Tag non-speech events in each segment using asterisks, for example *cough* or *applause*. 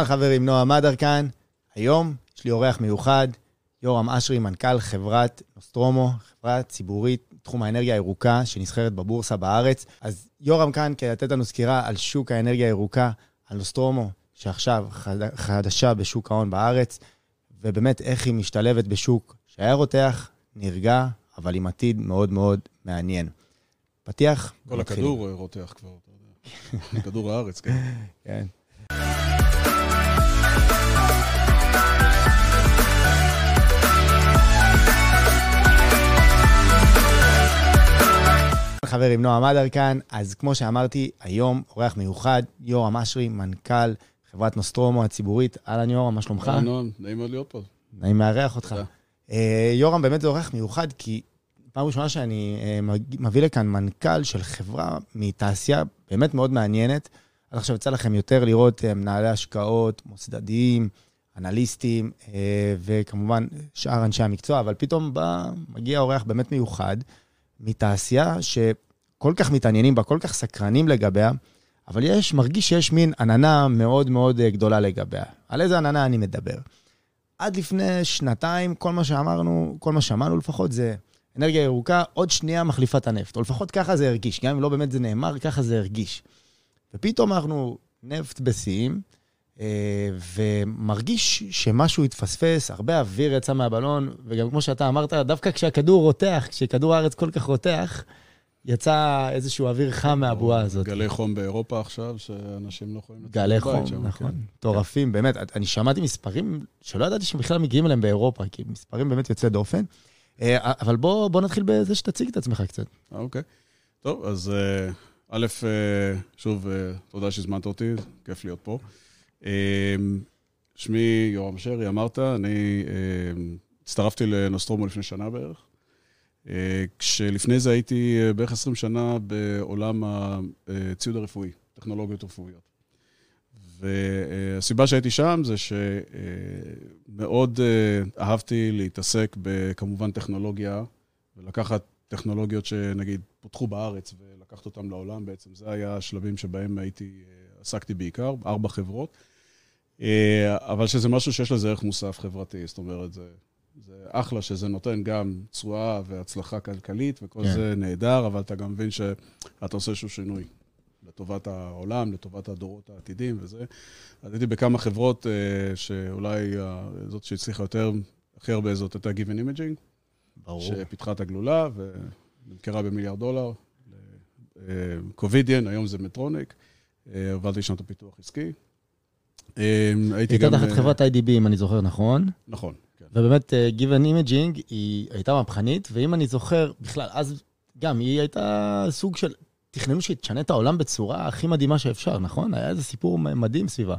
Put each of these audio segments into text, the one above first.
אהלן חברים, נועה מדר כאן. היום יש לי אורח מיוחד, יורם אשרי, מנכ"ל חברת נוסטרומו, חברה ציבורית, תחום האנרגיה הירוקה, שנסחרת בבורסה בארץ. אז יורם כאן כדי לתת לנו סקירה על שוק האנרגיה הירוקה, על נוסטרומו, שעכשיו חד... חדשה בשוק ההון בארץ, ובאמת איך היא משתלבת בשוק שהיה רותח, נרגע, אבל עם עתיד מאוד מאוד מעניין. פתיח? כל הכדור רותח כבר, אתה יודע. כדור הארץ, כן. *laughs* כן. חברים, נועה מדר כאן. אז כמו שאמרתי, היום אורח מיוחד, יורם אשרי, מנכ"ל חברת נוסטרומו הציבורית. אהלן יורם, מה שלומך? אהלן, נועם, נעים מאוד להיות פה. נעים מארח אותך. אה, יורם באמת זה אורח מיוחד, כי פעם ראשונה שאני אה, מביא לכאן מנכ"ל של חברה מתעשייה באמת מאוד מעניינת. עד עכשיו יצא לכם יותר לראות אה, מנהלי השקעות, מוסדיים, אנליסטים, וכמובן שאר אנשי המקצוע, אבל פתאום בא, מגיע אורח באמת מיוחד מתעשייה שכל כך מתעניינים בה, כל כך סקרנים לגביה, אבל יש, מרגיש שיש מין עננה מאוד מאוד אה, גדולה לגביה. על איזה עננה אני מדבר? עד לפני שנתיים, כל מה שאמרנו, כל מה שאמרנו לפחות, זה אנרגיה ירוקה, עוד שנייה מחליפה את הנפט. או לפחות ככה זה הרגיש. גם אם לא באמת זה נאמר, ככה זה הרגיש. ופתאום אנחנו נפט בשיאים, ומרגיש שמשהו התפספס, הרבה אוויר יצא מהבלון, וגם כמו שאתה אמרת, דווקא כשהכדור רותח, כשכדור הארץ כל כך רותח, יצא איזשהו אוויר חם מהבועה הזאת. גלי חום באירופה עכשיו, שאנשים לא יכולים לצאת גלי חום, שם, נכון. כן. מטורפים, באמת. אני שמעתי מספרים שלא ידעתי שהם בכלל מגיעים אליהם באירופה, כי מספרים באמת יוצאי דופן. אה, אבל בוא, בוא נתחיל בזה שתציג את עצמך קצת. אה, אוקיי. טוב, אז אה, א', אה, שוב, אה, תודה שהזמנת אותי, כיף להיות פה. אה, שמי יורם שרי, אמרת, אני אה, הצטרפתי לנוסטרומו לפני שנה בערך. אה, כשלפני זה הייתי אה, בערך 20 שנה בעולם הציוד הרפואי, טכנולוגיות רפואיות. והסיבה שהייתי שם זה שמאוד אהבתי להתעסק בכמובן טכנולוגיה, ולקחת טכנולוגיות שנגיד פותחו בארץ ולקחת אותן לעולם בעצם. זה היה השלבים שבהם הייתי, אה, עסקתי בעיקר, ארבע חברות. אה, אבל שזה משהו שיש לזה ערך מוסף חברתי, זאת אומרת, זה, זה אחלה שזה נותן גם תשואה והצלחה כלכלית וכל כן. זה נהדר, אבל אתה גם מבין שאתה עושה איזשהו שינוי לטובת העולם, לטובת הדורות העתידים וזה. אז הייתי בכמה חברות אה, שאולי אה, זאת שהצליחה יותר, הכי הרבה זאת הייתה Given Imaging, ברור. שפיתחה את הגלולה ונמכרה במיליארד דולר. קובידיאן, היום זה מטרוניק. הובלתי שם את הפיתוח עסקי. אה, הייתי הייתה גם... תחת אה, חברת IDB, אם אני זוכר נכון. נכון, כן. ובאמת, אה, Given Imaging היא הייתה מהפכנית, ואם אני זוכר, בכלל, אז גם היא הייתה סוג של... תכננו שהיא תשנה את העולם בצורה הכי מדהימה שאפשר, נכון? היה איזה סיפור מדהים סביבה.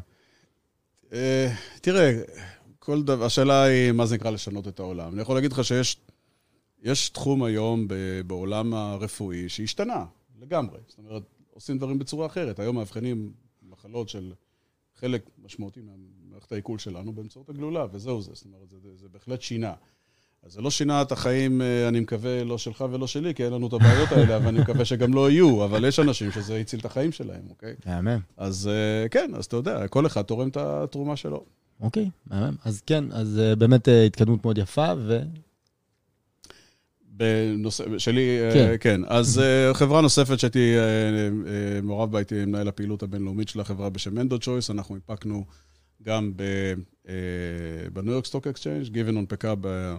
אה, תראה, כל דבר, השאלה היא מה זה נקרא לשנות את העולם. אני יכול להגיד לך שיש יש תחום היום ב- בעולם הרפואי שהשתנה לגמרי. זאת אומרת, עושים דברים בצורה אחרת. היום מאבחנים מחלות של חלק משמעותי ממערכת העיכול שלנו באמצעות הגלולה, וזהו זה. זאת אומרת, זה, זה, זה בהחלט שינה. אז זה לא שינה את החיים, אה, אני מקווה, לא שלך ולא שלי, כי אין לנו את הבעיות האלה, אבל אני מקווה שגם לא יהיו, אבל יש אנשים שזה הציל את החיים שלהם, אוקיי? מהמם. אז אה, כן, אז אתה יודע, כל אחד תורם את התרומה שלו. אוקיי, מהמם. אז כן, אז אה, באמת התקדמות מאוד יפה, ו... בנושא, שלי, כן. כן. כן. אז אה, חברה נוספת שהייתי אה, אה, מעורב בה, הייתי מנהל הפעילות הבינלאומית של החברה בשם אנדו צ'ויס, אנחנו הנפקנו גם ב- אה, ב-New York Stock Exchange, Given הונפקה ב-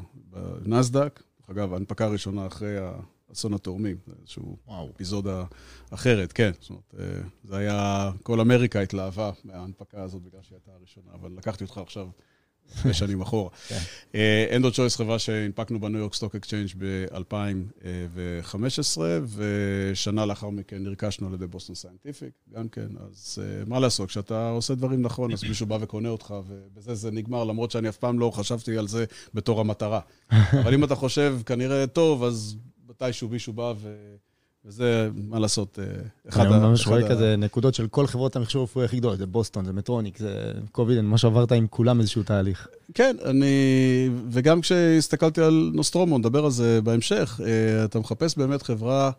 בנאסד"ק. דרך אגב, ההנפקה הראשונה אחרי אסון התאומים, איזושהי. אפיזודה אחרת, כן. זאת אומרת, אה, זה היה, כל אמריקה התלהבה מההנפקה הזאת בגלל שהיא הייתה הראשונה, אבל לקחתי אותך עכשיו הרבה שנים אחורה. כן. אנדו צ'ויס חברה שהנפקנו ב-New York Stock Exchange ב-2015, ושנה לאחר מכן נרכשנו על ידי Boston Scientific, גם כן. אז אה, מה לעשות, כשאתה עושה דברים נכון, אז מישהו בא וקונה אותך, ובזה זה נגמר, למרות שאני אף פעם לא חשבתי על זה בתור המטרה. *laughs* אבל אם אתה חושב, כנראה טוב, אז מתישהו מישהו בא ו... וזה, מה לעשות, אה, אחד אני ה- ממש אחד רואה כזה נקודות של כל חברות המכשור הרפואי הכי גדולות, זה בוסטון, זה מדטרוניק, זה קובידיאן, מה שעברת עם כולם איזשהו תהליך. כן, אני... וגם כשהסתכלתי על נוסטרומו, נדבר על זה בהמשך, אה, אתה מחפש באמת חברה...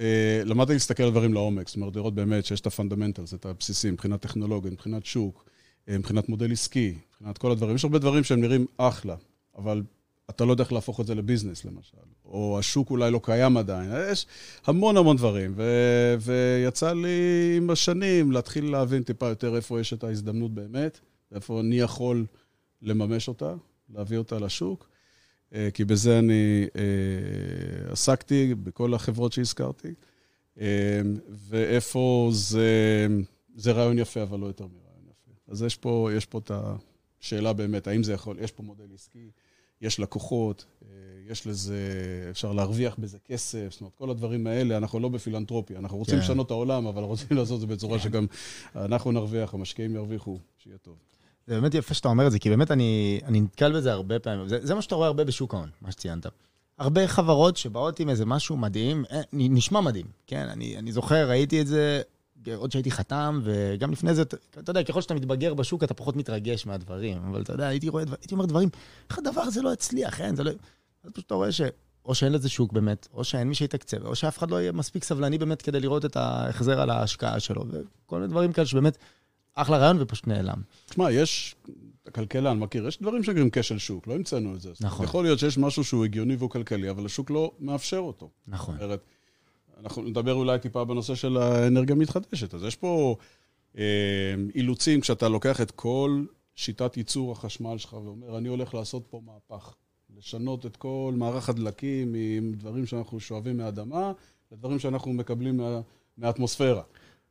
אה, למדתי להסתכל על דברים לעומק, זאת אומרת, לראות באמת שיש את ה-fundamentals, את הבסיסים, מבחינת טכנולוגיה, מבחינת שוק, מבחינת מודל עסקי, מבחינת כל הדברים. יש הרבה דברים שהם נראים אחלה, אבל אתה לא יודע איך להפוך את זה לביזנס, למשל. או השוק אולי לא קיים עדיין. יש המון המון דברים. ו- ויצא לי עם השנים להתחיל להבין טיפה יותר איפה יש את ההזדמנות באמת, ואיפה אני יכול לממש אותה, להביא אותה לשוק. אה, כי בזה אני אה, עסקתי, בכל החברות שהזכרתי. אה, ואיפה זה, זה רעיון יפה, אבל לא יותר מרעיון יפה. אז יש פה, יש פה את השאלה באמת, האם זה יכול, יש פה מודל עסקי, יש לקוחות, יש לזה, אפשר להרוויח בזה כסף, זאת אומרת, כל הדברים האלה, אנחנו לא בפילנטרופיה, אנחנו רוצים כן. לשנות את העולם, אבל רוצים *laughs* לעשות את זה בצורה כן. שגם אנחנו נרוויח, המשקיעים ירוויחו, שיהיה טוב. זה באמת יפה שאתה אומר את זה, כי באמת אני, אני נתקל בזה הרבה פעמים. זה, זה מה שאתה רואה הרבה בשוק ההון, מה שציינת. הרבה חברות שבאות עם איזה משהו מדהים, אה, נשמע מדהים, כן? אני, אני זוכר, ראיתי את זה עוד שהייתי חתם, וגם לפני זה, אתה יודע, ככל שאתה מתבגר בשוק, אתה פחות מתרגש מהדברים. אבל אתה יודע, הייתי רואה, הייתי אומר דברים, איך הדבר הזה לא הצליח, אין, זה לא... אז פשוט אתה רואה ש... או שאין לזה שוק באמת, או שאין מי שיתקצב, או שאף אחד לא יהיה מספיק סבלני באמת כדי לראות את ההחזר על ההשקעה שלו, וכל מיני דברים כאלה שבאמת אחלה רעיון ופשוט נעלם. תשמע, יש, הכלכלן מכיר, יש דברים שקוראים כשל שוק, לא המצאנו את זה. נכון. יכול להיות שיש משהו שהוא הגיוני והוא כלכלי, אבל השוק לא מאפשר אותו. נכון. אומרת, אנחנו נדבר אולי טיפה בנושא של האנרגיה המתחדשת. אז יש פה אה, אילוצים כשאתה לוקח את כל שיטת ייצור החשמל שלך ואומר, אני הולך לעשות פה מהפך. לשנות את כל מערך הדלקים מדברים שאנחנו שואבים מהאדמה לדברים שאנחנו מקבלים מה, מהאטמוספירה.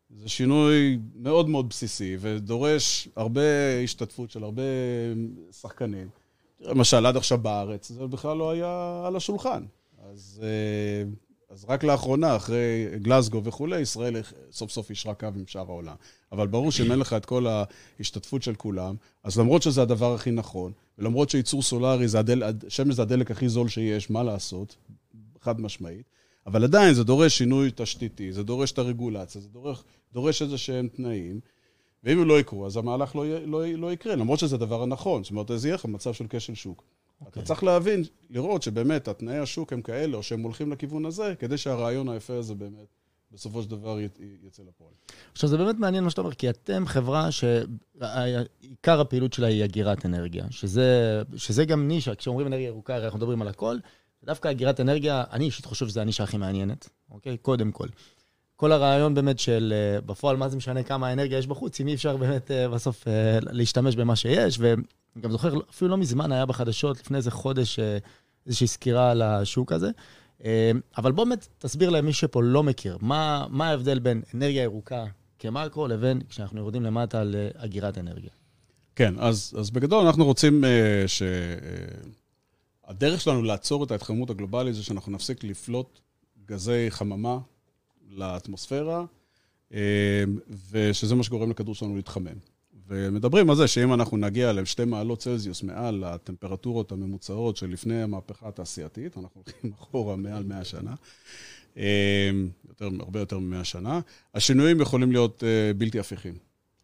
זה שינוי מאוד מאוד בסיסי ודורש הרבה השתתפות של הרבה שחקנים. למשל, עד עכשיו בארץ זה בכלל לא היה על השולחן. אז, אה, אז רק לאחרונה, אחרי גלסגו וכולי, ישראל סוף סוף אישרה קו עם שאר העולם. אבל ברור שאם אין לך את כל ההשתתפות של כולם, אז למרות שזה הדבר הכי נכון, ולמרות שייצור סולארי, זה הדל, שמש זה הדלק הכי זול שיש, מה לעשות? חד משמעית. אבל עדיין זה דורש שינוי תשתיתי, זה דורש את הרגולציה, זה דורש, דורש איזה שהם תנאים. ואם הם לא יקרו, אז המהלך לא, לא, לא יקרה, למרות שזה הדבר הנכון. זאת אומרת, זה יהיה לך מצב של כשל שוק. Okay. אתה אוקיי. צריך להבין, לראות שבאמת התנאי השוק הם כאלה, או שהם הולכים לכיוון הזה, כדי שהרעיון היפה הזה באמת, בסופו של דבר יצא לפועל. עכשיו, זה באמת מעניין מה שאתה אומר, כי אתם חברה שעיקר הפעילות שלה היא אגירת אנרגיה, שזה, שזה גם נישה, כשאומרים אנרגיה ירוקה, הרי אנחנו מדברים על הכל, ודווקא אגירת אנרגיה, אני אישית חושב שזו הנישה הכי מעניינת, אוקיי? קודם כל. כל הרעיון באמת של אה, בפועל, מה זה משנה כמה אנרגיה יש בחוץ, אם אי אפשר באמת אה, בסוף אה, להשתמש במה שיש. וגם זוכר, אפילו לא מזמן היה בחדשות, לפני איזה חודש, איזושהי סקירה על השוק הזה. אבל בוא באמת תסביר למי שפה לא מכיר, מה, מה ההבדל בין אנרגיה ירוקה כמקרו לבין כשאנחנו יורדים למטה לאגירת אנרגיה. כן, אז, אז בגדול אנחנו רוצים uh, ש... Uh, שלנו לעצור את ההתחממות הגלובלית זה שאנחנו נפסיק לפלוט גזי חממה לאטמוספירה, אה, ושזה מה שגורם לכדור שלנו להתחמם. ומדברים על זה שאם אנחנו נגיע לשתי מעלות צלזיוס מעל הטמפרטורות הממוצעות של לפני המהפכה התעשייתית, אנחנו הולכים *laughs* אחורה מעל 100 שנה, אה, יותר, הרבה יותר מ-100 שנה, השינויים יכולים להיות אה, בלתי הפיכים.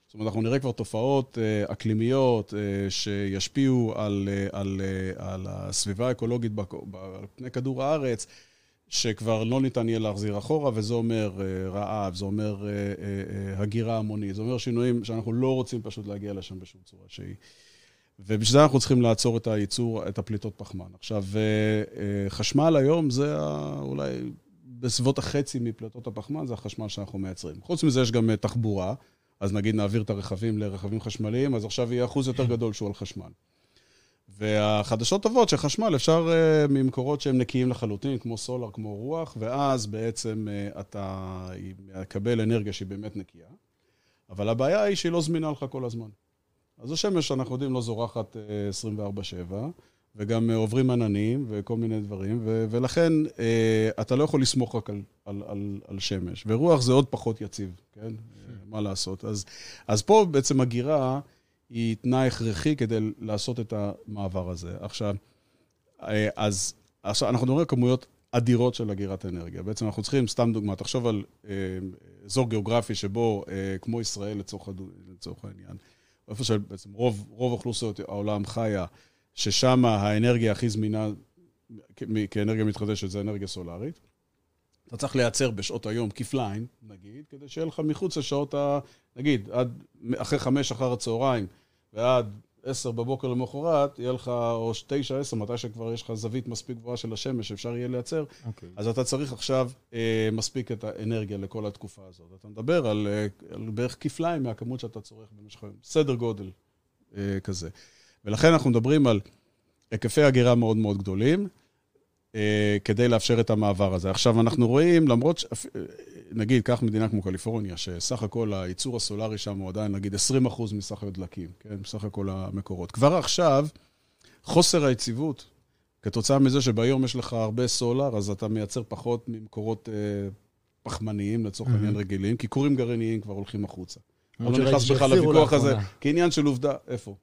זאת אומרת, אנחנו נראה כבר תופעות אקלימיות שישפיעו על, על, על הסביבה האקולוגית על פני כדור הארץ, שכבר לא ניתן יהיה להחזיר אחורה, וזה אומר uh, רעב, זה אומר uh, uh, הגירה המונית, זה אומר שינויים שאנחנו לא רוצים פשוט להגיע לשם בשום צורה שהיא. ובשביל זה אנחנו צריכים לעצור את הייצור, את הפליטות פחמן. עכשיו, חשמל היום זה אולי בסביבות החצי מפליטות הפחמן, זה החשמל שאנחנו מייצרים. חוץ מזה יש גם תחבורה, אז נגיד נעביר את הרכבים לרכבים חשמליים, אז עכשיו יהיה אחוז יותר גדול שהוא על חשמל. והחדשות טובות שחשמל אפשר uh, ממקורות שהם נקיים לחלוטין, כמו סולר, כמו רוח, ואז בעצם uh, אתה מקבל אנרגיה שהיא באמת נקייה. אבל הבעיה היא שהיא לא זמינה לך כל הזמן. אז השמש, אנחנו יודעים, לא זורחת uh, 24-7, וגם uh, עוברים עננים וכל מיני דברים, ו- ולכן uh, אתה לא יכול לסמוך רק על, על, על, על שמש. ורוח זה עוד פחות יציב, כן? Hmm. מה לעשות? אז, אז פה בעצם הגירה... היא תנאי הכרחי כדי לעשות את המעבר הזה. עכשיו, אה, אז עכשיו אנחנו מדברים על כמויות אדירות של אגירת אנרגיה. בעצם אנחנו צריכים, סתם דוגמה, תחשוב על אה, אזור גיאוגרפי שבו, אה, כמו ישראל לצורך, לצורך העניין, איפה שבעצם רוב, רוב אוכלוסיות העולם חיה, ששם האנרגיה הכי זמינה כאנרגיה מתחדשת זה אנרגיה סולארית. אתה צריך לייצר בשעות היום כפליים, נגיד, כדי שיהיה לך מחוץ לשעות ה... נגיד, עד אחרי חמש אחר הצהריים ועד עשר בבוקר למחרת, יהיה לך, או תשע, עשר, מתי שכבר יש לך זווית מספיק גבוהה של השמש שאפשר יהיה לייצר, okay. אוקיי. אז אתה צריך עכשיו אה, מספיק את האנרגיה לכל התקופה הזאת. אתה מדבר על, אה, על בערך כפליים מהכמות שאתה צורך במשך היום. סדר גודל אה, כזה. ולכן אנחנו מדברים על היקפי הגירה מאוד מאוד גדולים. אה, כדי לאפשר את המעבר הזה. עכשיו, אנחנו רואים, למרות, ש... אה, נגיד, קח מדינה כמו קליפורניה, שסך הכל הייצור הסולארי שם הוא עדיין, נגיד, 20% מסך הדלקים, כן? מסך הכל המקורות. כבר עכשיו, חוסר היציבות, כתוצאה מזה שביום יש לך הרבה סולר, אז אתה מייצר פחות ממקורות אה, פחמניים, לצורך העניין mm-hmm. רגילים, כי כורים גרעיניים כבר הולכים החוצה. אני לא נכנס בכלל לוויכוח הזה, כעניין של עובדה, איפה?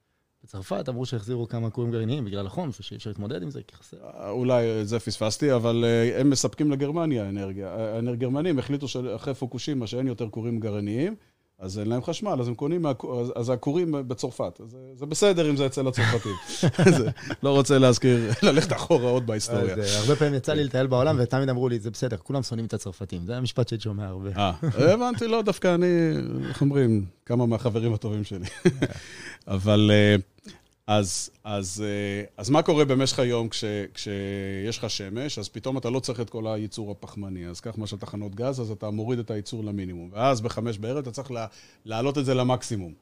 בצרפת אמרו שהחזירו כמה כורים גרעיניים בגלל החום, שאי אפשר להתמודד עם זה, כי חסר. אה, אולי זה פספסתי, אבל אה, הם מספקים לגרמניה אנרגיה. הגרמנים החליטו שאחרי פוקושימה שאין יותר כורים גרעיניים, אז אין להם חשמל, אז הם קונים. אז הכורים בצרפת. זה בסדר אם זה אצל הצרפתים. *laughs* לא רוצה להזכיר, *laughs* ללכת אחורה עוד בהיסטוריה. אה, הרבה פעמים יצא לי לטייל בעולם, ותמיד אמרו לי, זה בסדר, כולם שונאים את הצרפתים. זה המשפט שאני שומע הרבה. אה, הבנתי, לא, דווקא אני, איך אומרים, כמה מהחברים הטובים שלי. *laughs* אבל... אז, אז, אה, אז מה קורה במשך היום כש, כשיש לך שמש? אז פתאום אתה לא צריך את כל הייצור הפחמני. אז קח משל תחנות גז, אז אתה מוריד את הייצור למינימום. ואז בחמש בערב אתה צריך לה, להעלות את זה למקסימום.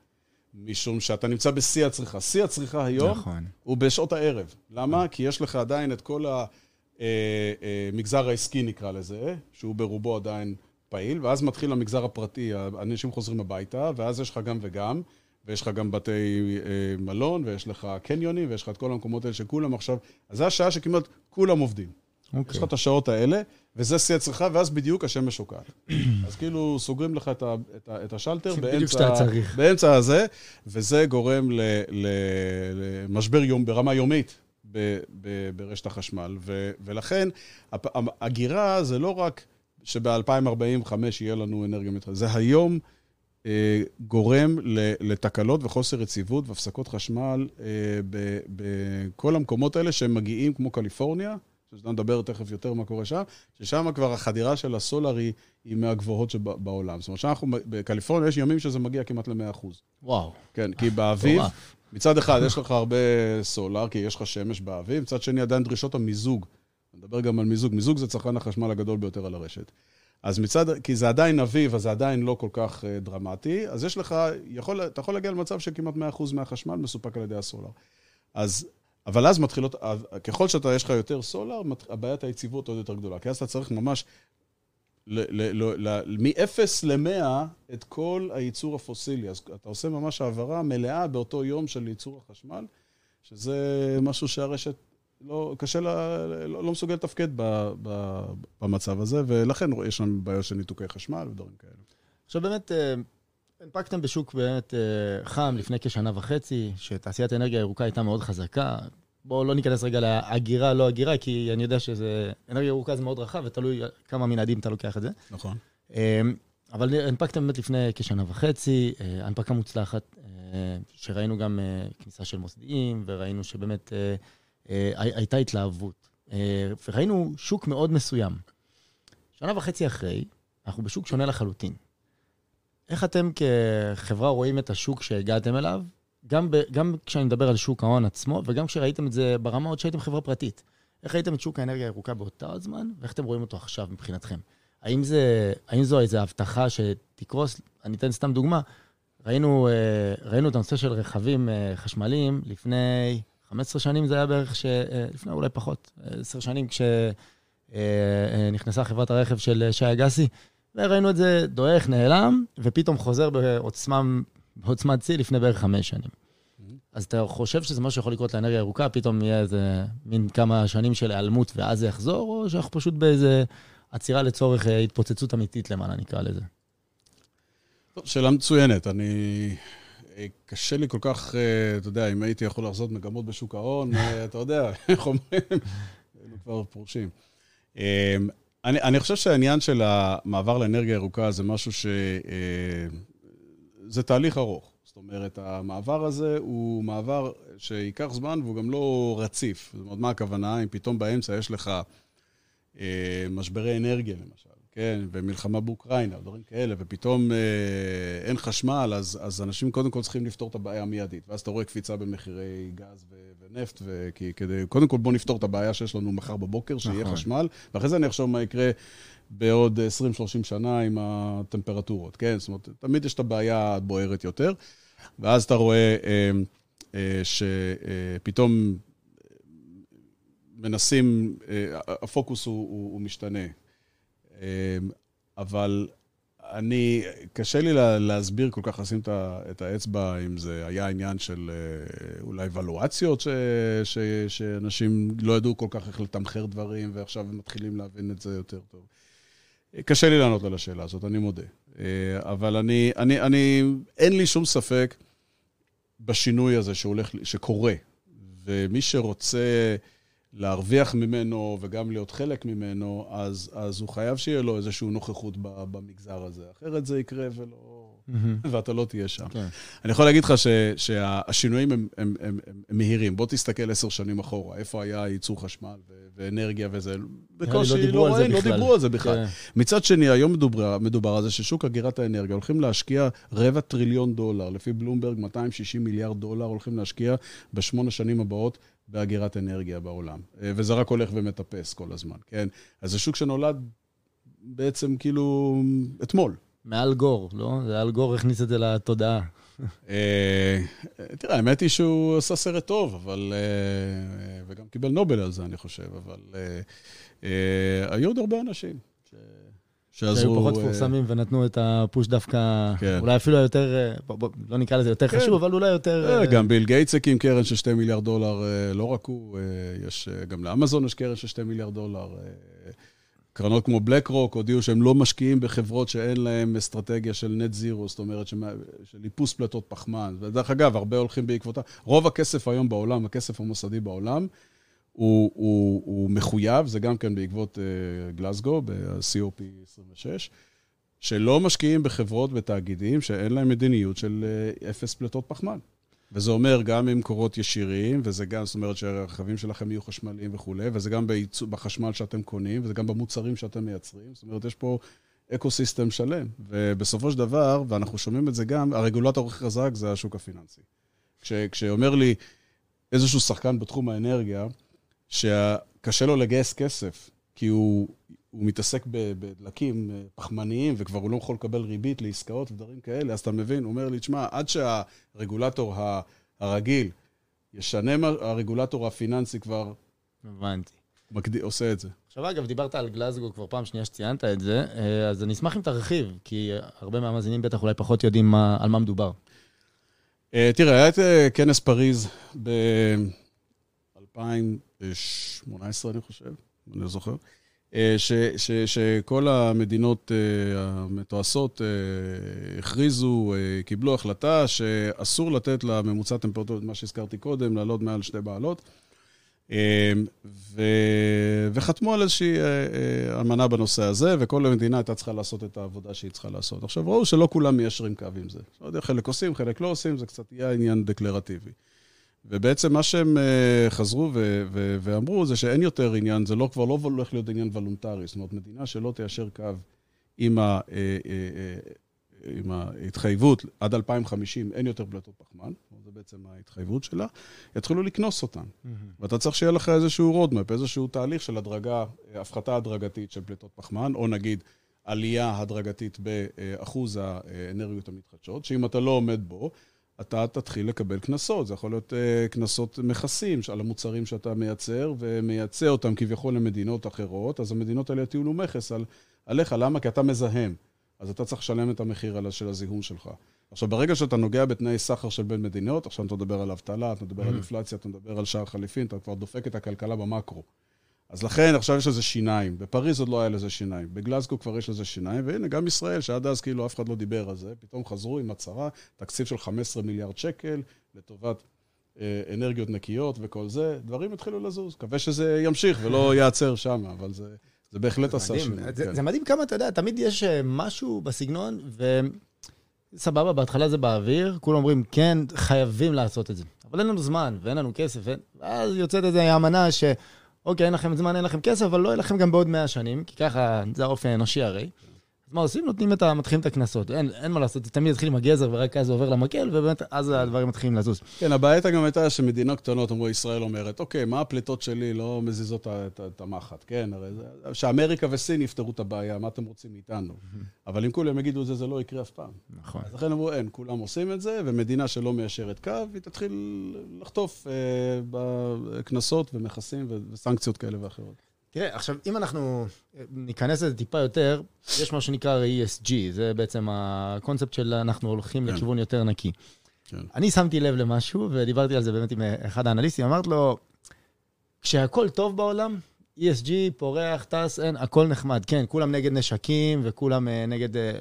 משום שאתה נמצא בשיא הצריכה. שיא הצריכה היום נכון. הוא בשעות הערב. למה? כי יש לך עדיין את כל המגזר אה, אה, העסקי, נקרא לזה, שהוא ברובו עדיין פעיל, ואז מתחיל המגזר הפרטי, אנשים חוזרים הביתה, ואז יש לך גם וגם. ויש לך גם בתי אה, מלון, ויש לך קניונים, ויש לך את כל המקומות האלה שכולם עכשיו... אז זו השעה שכמעט כולם עובדים. Okay. אוקיי. יש לך את השעות האלה, וזה שיא הצריכה, ואז בדיוק השמש שוקעת. *clears throat* אז כאילו סוגרים לך את, ה, את, ה, את השלטר באמצע, באמצע הזה, וזה גורם ל, ל, למשבר יום, ברמה יומית ב, ב, ברשת החשמל. ו, ולכן, הגירה זה לא רק שב-2045 יהיה לנו אנרגיה מתחדשת, זה היום... גורם לתקלות וחוסר יציבות והפסקות חשמל אה, בכל המקומות האלה שהם מגיעים, כמו קליפורניה, שאתה נדבר תכף יותר מה קורה שם, ששם כבר החדירה של הסולר היא, היא מהגבוהות שבעולם. זאת אומרת, שאנחנו, בקליפורניה יש ימים שזה מגיע כמעט ל-100%. וואו. כן, כי באביב, מצד אחד יש לך הרבה סולר, כי יש לך שמש באביב, מצד שני עדיין דרישות המיזוג. נדבר גם על מיזוג. מיזוג זה צרכן החשמל הגדול ביותר על הרשת. אז מצד, כי זה עדיין אביב, אז זה עדיין לא כל כך uh, דרמטי, אז יש לך, יכול, אתה יכול להגיע למצב שכמעט 100% מהחשמל מסופק על ידי הסולר. אז, אבל אז מתחילות, ככל שאתה, יש לך יותר סולר, הבעיית היציבות עוד יותר גדולה. כי אז אתה צריך ממש, מ-0 ל-100 את כל הייצור הפוסילי. אז אתה עושה ממש העברה מלאה באותו יום של ייצור החשמל, שזה משהו שהרשת לא, קשה לה, לא, לא מסוגל לתפקד ב, ב, במצב הזה, ולכן יש שם בעיות של ניתוקי חשמל ודברים כאלה. עכשיו באמת, אה, הנפקתם בשוק באמת אה, חם לפני כשנה וחצי, שתעשיית האנרגיה הירוקה הייתה מאוד חזקה. בואו לא ניכנס רגע להגירה, לא הגירה, כי אני יודע שזה... אנרגיה ירוקה זה מאוד רחב, ותלוי כמה מנעדים אתה לוקח את זה. נכון. אה, אבל הנפקתם באמת לפני כשנה וחצי, הנפקה מוצלחת, שראינו גם כניסה של מוסדיים, וראינו שבאמת... אה, הייתה התלהבות. אה, וראינו שוק מאוד מסוים. שנה וחצי אחרי, אנחנו בשוק שונה לחלוטין. איך אתם כחברה רואים את השוק שהגעתם אליו, גם, ב, גם כשאני מדבר על שוק ההון עצמו, וגם כשראיתם את זה ברמה עוד שהייתם חברה פרטית. איך ראיתם את שוק האנרגיה הירוקה באותה הזמן, ואיך אתם רואים אותו עכשיו מבחינתכם? האם, זה, האם זו איזו הבטחה שתקרוס? אני אתן סתם דוגמה. ראינו, אה, ראינו את הנושא של רכבים חשמליים לפני 15 שנים זה היה בערך, ש... אה, לפני אולי פחות, 10 שנים, כשנכנסה חברת הרכב של שי אגסי, וראינו את זה דועך, נעלם, ופתאום חוזר בעוצמה, בעוצמת שיא לפני בערך חמש שנים. Mm-hmm. אז אתה חושב שזה משהו שיכול לקרות לאנרגיה ירוקה, פתאום יהיה איזה מין כמה שנים של היעלמות ואז זה יחזור, או שאנחנו פשוט באיזה עצירה לצורך אה, התפוצצות אמיתית למעלה, נקרא לזה? טוב, שאלה מצוינת. אני אה, קשה לי כל כך, אה, אתה יודע, אם הייתי יכול לחזות מגמות בשוק ההון, אה, *laughs* אתה יודע, איך אומרים, היינו כבר פרושים. אני, אני חושב שהעניין של המעבר לאנרגיה ירוקה זה משהו ש... זה תהליך ארוך. זאת אומרת, המעבר הזה הוא מעבר שייקח זמן והוא גם לא רציף. זאת אומרת, מה הכוונה? אם פתאום באמצע יש לך אה, משברי אנרגיה למשל, כן, ומלחמה באוקראינה, דברים כאלה, ופתאום אה, אין חשמל, אז, אז אנשים קודם כל צריכים לפתור את הבעיה המיידית. ואז אתה רואה קפיצה במחירי גז ו- ונפט, וכי כדי, קודם כל בוא נפתור את הבעיה שיש לנו מחר בבוקר, שיהיה נכון. חשמל, ואחרי זה אני אחשוב מה יקרה בעוד 20-30 שנה עם הטמפרטורות, כן? זאת אומרת, תמיד יש את הבעיה הבוערת יותר, ואז אתה רואה אה, אה, שפתאום מנסים, אה, הפוקוס הוא, הוא, הוא משתנה. אה, אבל אני, קשה לי לה- להסביר כל כך, לשים את את האצבע, אם זה היה עניין של אה, אולי ולואציות, ש, ש, שאנשים לא ידעו כל כך איך לתמחר דברים, ועכשיו הם מתחילים להבין את זה יותר טוב. קשה לי לענות על השאלה הזאת, אני מודה. אה, אבל אני, אני, אני, אין לי שום ספק בשינוי הזה שהולך, שקורה. ומי שרוצה להרוויח ממנו וגם להיות חלק ממנו, אז, אז הוא חייב שיהיה לו איזושהי נוכחות ב- במגזר הזה. אחרת זה יקרה ולא... ואתה לא תהיה שם. כן. אני יכול להגיד לך ש, שהשינויים הם, הם, הם, הם, הם מהירים. בוא תסתכל עשר שנים אחורה, איפה היה ייצור חשמל ו- ואנרגיה וזה. בקושי זה לא בכלל. דיברו על זה בכלל. כן. מצד שני, היום מדובר, מדובר על זה ששוק אגירת האנרגיה הולכים להשקיע רבע טריליון דולר, לפי בלומברג 260 מיליארד דולר הולכים להשקיע בשמונה שנים הבאות באגירת אנרגיה בעולם. אה, וזה רק הולך ומטפס כל הזמן, כן? אז זה שוק שנולד בעצם כאילו אתמול. מעל גור, לא? זה אל גור הכניס את זה לתודעה. אה, תראה, האמת היא שהוא עשה סרט טוב, אבל... אה, וגם קיבל נובל על זה, אני חושב, אבל היו עוד הרבה אנשים שעזרו... שהיו פחות אה, מפורסמים ונתנו את הפוש דווקא, כן. אולי אפילו היותר, אה, בוא, בוא, לא נקרא לזה יותר כן. חשוב, אבל אולי יותר... אה, אה, גם ביל גייטס הקים קרן של 2 מיליארד דולר, לא רק הוא, יש, גם לאמזון יש קרן של 2 מיליארד דולר. קרנות כמו בלק רוק הודיעו שהם לא משקיעים בחברות שאין להם אסטרטגיה של net zero, זאת אומרת שמה- של איפוס פליטות פחמן. ודרך אגב, הרבה הולכים בעקבותיה. רוב הכסף היום בעולם, הכסף המוסדי בעולם, הוא, הוא, הוא מחויב, זה גם כן בעקבות אה, גלסגו, ב-COP 26, שלא משקיעים בחברות ותאגידים שאין להם מדיניות של אה, אפס פליטות פחמן. וזה אומר גם ממקורות ישירים, וזה גם, זאת אומרת שהרכבים שלכם יהיו חשמליים וכולי, וזה גם בייצוא, בחשמל שאתם קונים, וזה גם במוצרים שאתם מייצרים. זאת אומרת, יש פה ecosystem שלם. ובסופו של דבר, ואנחנו שומעים את זה גם, הרגולטור הכי חזק זה השוק הפיננסי. כש, כשאומר לי איזשהו שחקן בתחום האנרגיה, שקשה לו לגייס כסף, כי הוא, הוא מתעסק בדלקים אה, פחמניים, וכבר הוא לא יכול לקבל ריבית לעסקאות ודברים כאלה, אז אתה מבין, הוא אומר לי, תשמע, עד שהרגולטור ה- הרגיל ישנה, מה- הרגולטור הפיננסי כבר הבנתי. מקד... עושה את זה. עכשיו, אגב, דיברת על גלזגו כבר פעם שנייה שציינת את זה, אה, אז אני אשמח אם תרחיב, כי הרבה מהמאזינים בטח אולי פחות יודעים מה, על מה מדובר. אה, תראה, היה את כנס פריז ב-2018, אני חושב, אני לא זוכר, אה, ש, ש, שכל המדינות אה, המתועשות אה, הכריזו, קיבלו החלטה שאסור לתת לממוצע טמפרטורות, מה שהזכרתי קודם, לעלות מעל שתי מעלות. אה, ו... וחתמו על איזושהי אמנה בנושא הזה, וכל המדינה הייתה צריכה לעשות את העבודה שהיא צריכה לעשות. עכשיו, ראו שלא כולם מיישרים קו עם זה. לא חלק עושים, חלק לא עושים, זה קצת יהיה עניין דקלרטיבי. ובעצם מה שהם אה, חזרו ו- ו- ואמרו זה שאין יותר עניין, זה לא, כבר לא הולך להיות עניין וולונטרי. זאת אומרת, מדינה שלא תיישר קו עם, ה, אה, אה, עם ההתחייבות עד 2050, אין יותר פלטות פחמן, זה בעצם ההתחייבות שלה, יתחילו לקנוס אותן. ואתה צריך שיהיה לך איזשהו roadmap, איזשהו תהליך של הדרגה, הפחתה הדרגתית של פליטות פחמן, או נגיד עלייה הדרגתית באחוז האנרגיות המתחדשות, שאם אתה לא עומד בו, אתה תתחיל לקבל קנסות. זה יכול להיות אה, קנסות מכסים על המוצרים שאתה מייצר, ומייצא אותם כביכול למדינות אחרות, אז המדינות האלה יטילו מכס על, עליך. למה? כי אתה מזהם. אז אתה צריך לשלם את המחיר על- של הזיהום שלך. עכשיו, ברגע שאתה נוגע בתנאי סחר של בין מדינות, עכשיו אתה מדבר על אבטלה, אתה מדבר על אינפלציה, אתה מדבר על שער חליפין, אתה כבר דופק את הכלכלה במקרו. אז לכן, עכשיו יש לזה שיניים. בפריז עוד לא היה לזה שיניים. בגלסגו כבר יש לזה שיניים, והנה, גם ישראל, שעד אז כאילו אף אחד לא דיבר על זה, פתאום חזרו עם הצהרה, תקציב של 15 מיליארד שקל לטובת אה, אנרגיות נקיות וכל זה. דברים התחילו לזוז. מקווה שזה ימשיך ולא *laughs* ייעצר שם, אבל זה, זה בהחלט עשה. שינוי. זה, כן. זה מדהים כמה, אתה יודע, תמיד יש אה, משהו בסגנון, וסבבה, בהתחלה זה באוויר, כולם אומרים, כן, חייבים לעשות את זה. אבל אין לנו זמן, ואין לנו כסף, ואין... ואז יוצאת איזו אמנה ש... אוקיי, אין לכם זמן, אין לכם כסף, אבל לא יהיה לכם גם בעוד 100 שנים, כי ככה, זה האופי האנושי הרי. אז מה עושים? נותנים את ה... מתחילים את הקנסות. אין, אין מה לעשות, זה תמיד יתחיל עם הגזר, ורק אז זה עובר למקל, ובאמת, אז הדברים מתחילים לזוז. כן, הבעייתה גם הייתה שמדינות קטנות, אמרו, ישראל אומרת, אוקיי, מה הפליטות שלי לא מזיזות את המחט, כן? הרי זה... שאמריקה וסין יפתרו את הבעיה, מה אתם רוצים מאיתנו? אבל אם כולם יגידו את זה, זה לא יקרה אף פעם. נכון. אז לכן אמרו, אין, כולם עושים את זה, ומדינה שלא מיישרת קו, היא תתחיל לחטוף אה, בקנסות ומכסים וסנקציות כאלה ואחרות. תראה, עכשיו, אם אנחנו ניכנס לזה טיפה יותר, יש מה שנקרא ESG, זה בעצם הקונספט של אנחנו הולכים כן. לכיוון יותר נקי. כן. אני שמתי לב למשהו, ודיברתי על זה באמת עם אחד האנליסטים, אמרתי לו, כשהכול טוב בעולם, ESG, פורח, טס, אין, הכל נחמד. כן, כולם נגד נשקים וכולם אה, נגד... אה,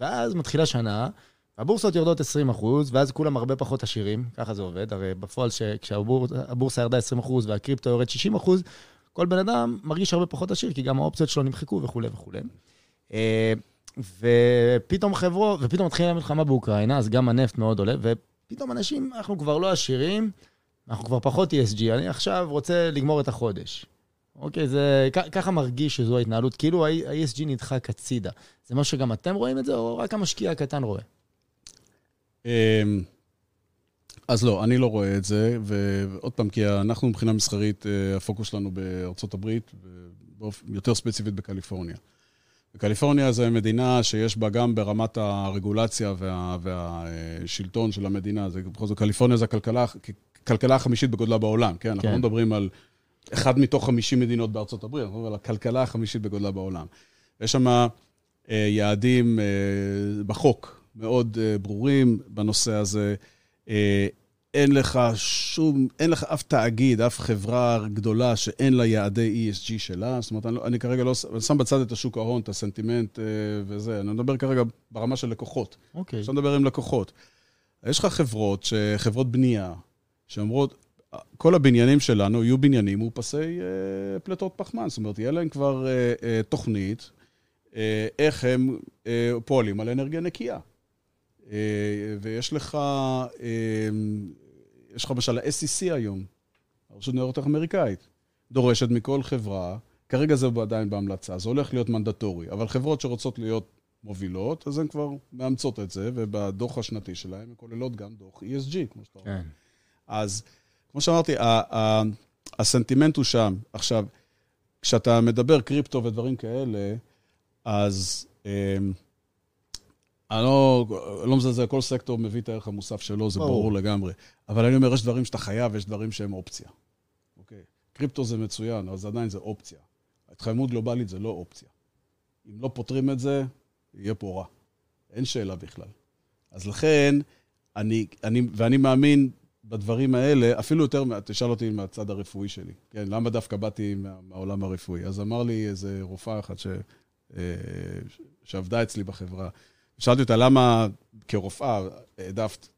ואז מתחילה שנה, הבורסות יורדות 20 אחוז, ואז כולם הרבה פחות עשירים, ככה זה עובד. הרי בפועל, כשהבורסה ירדה 20 אחוז והקריפטו יורד 60 אחוז, כל בן אדם מרגיש הרבה פחות עשיר, כי גם האופציות שלו נמחקו וכולי וכולי. אה, ופתאום חברו, ופתאום מתחילה המלחמה באוקראינה, אז גם הנפט מאוד עולה, ופתאום אנשים, אנחנו כבר לא עשירים, אנחנו כבר פחות ESG, אני עכשיו רוצה לגמור את החודש. אוקיי, זה, ככה מרגיש שזו ההתנהלות, כאילו ה-ESG נדחק הצידה. זה משהו שגם אתם רואים את זה, או רק המשקיע הקטן רואה? אז לא, אני לא רואה את זה, ועוד פעם, כי אנחנו מבחינה מסחרית, אה, הפוקוס שלנו בארצות הברית, יותר ספציפית בקליפורניה. וקליפורניה זו מדינה שיש בה גם ברמת הרגולציה וה, והשלטון של המדינה, זה בכל זאת, קליפורניה זה הכלכלה, הכלכלה החמישית בגודלה בעולם, כן? אנחנו כן. לא מדברים על אחד מתוך 50 מדינות בארצות הברית, אנחנו מדברים על הכלכלה החמישית בגודלה בעולם. יש שם אה, יעדים אה, בחוק מאוד אה, ברורים בנושא הזה. אה, אין לך שום, אין לך אף תאגיד, אף חברה גדולה שאין לה יעדי ESG שלה. זאת אומרת, אני, לא- אני כרגע לא, אני שם בצד את השוק ההון, את הסנטימנט אה, וזה. אני מדבר כרגע ברמה של לקוחות. אוקיי. עכשיו נדבר עם לקוחות. יש לך חברות, ש- חברות בנייה, שאומרות, כל הבניינים שלנו יהיו בניינים מאופסי אה, פליטות פחמן. זאת אומרת, יהיה להם כבר אה, אה, תוכנית אה, איך הם אה, פועלים על אנרגיה נקייה. אה, ויש לך, אה, יש לך למשל ה-SEC היום, הרשות ניירות ערך אמריקאית, דורשת מכל חברה, כרגע זה עדיין בהמלצה, זה הולך להיות מנדטורי, אבל חברות שרוצות להיות מובילות, אז הן כבר מאמצות את זה, ובדוח השנתי שלהן הן כוללות גם דוח ESG, כמו שאתה אומר. כן. אז כמו שאמרתי, הסנטימנט הוא שם. עכשיו, כשאתה מדבר קריפטו ודברים כאלה, אז אמ, אני לא, לא מזלזל, כל סקטור מביא את הערך המוסף שלו, זה ברור. ברור לגמרי. אבל אני אומר, יש דברים שאתה חייב, יש דברים שהם אופציה. אוקיי? קריפטו זה מצוין, אבל זה עדיין זה אופציה. התחממות גלובלית זה לא אופציה. אם לא פותרים את זה, יהיה פה רע. אין שאלה בכלל. אז לכן, אני, אני, ואני מאמין בדברים האלה, אפילו יותר, תשאל אותי מהצד הרפואי שלי. כן, למה דווקא באתי מה, מהעולם הרפואי? אז אמר לי איזה רופאה אחת ש, אה, שעבדה אצלי בחברה, שאלתי אותה, למה כרופאה העדפת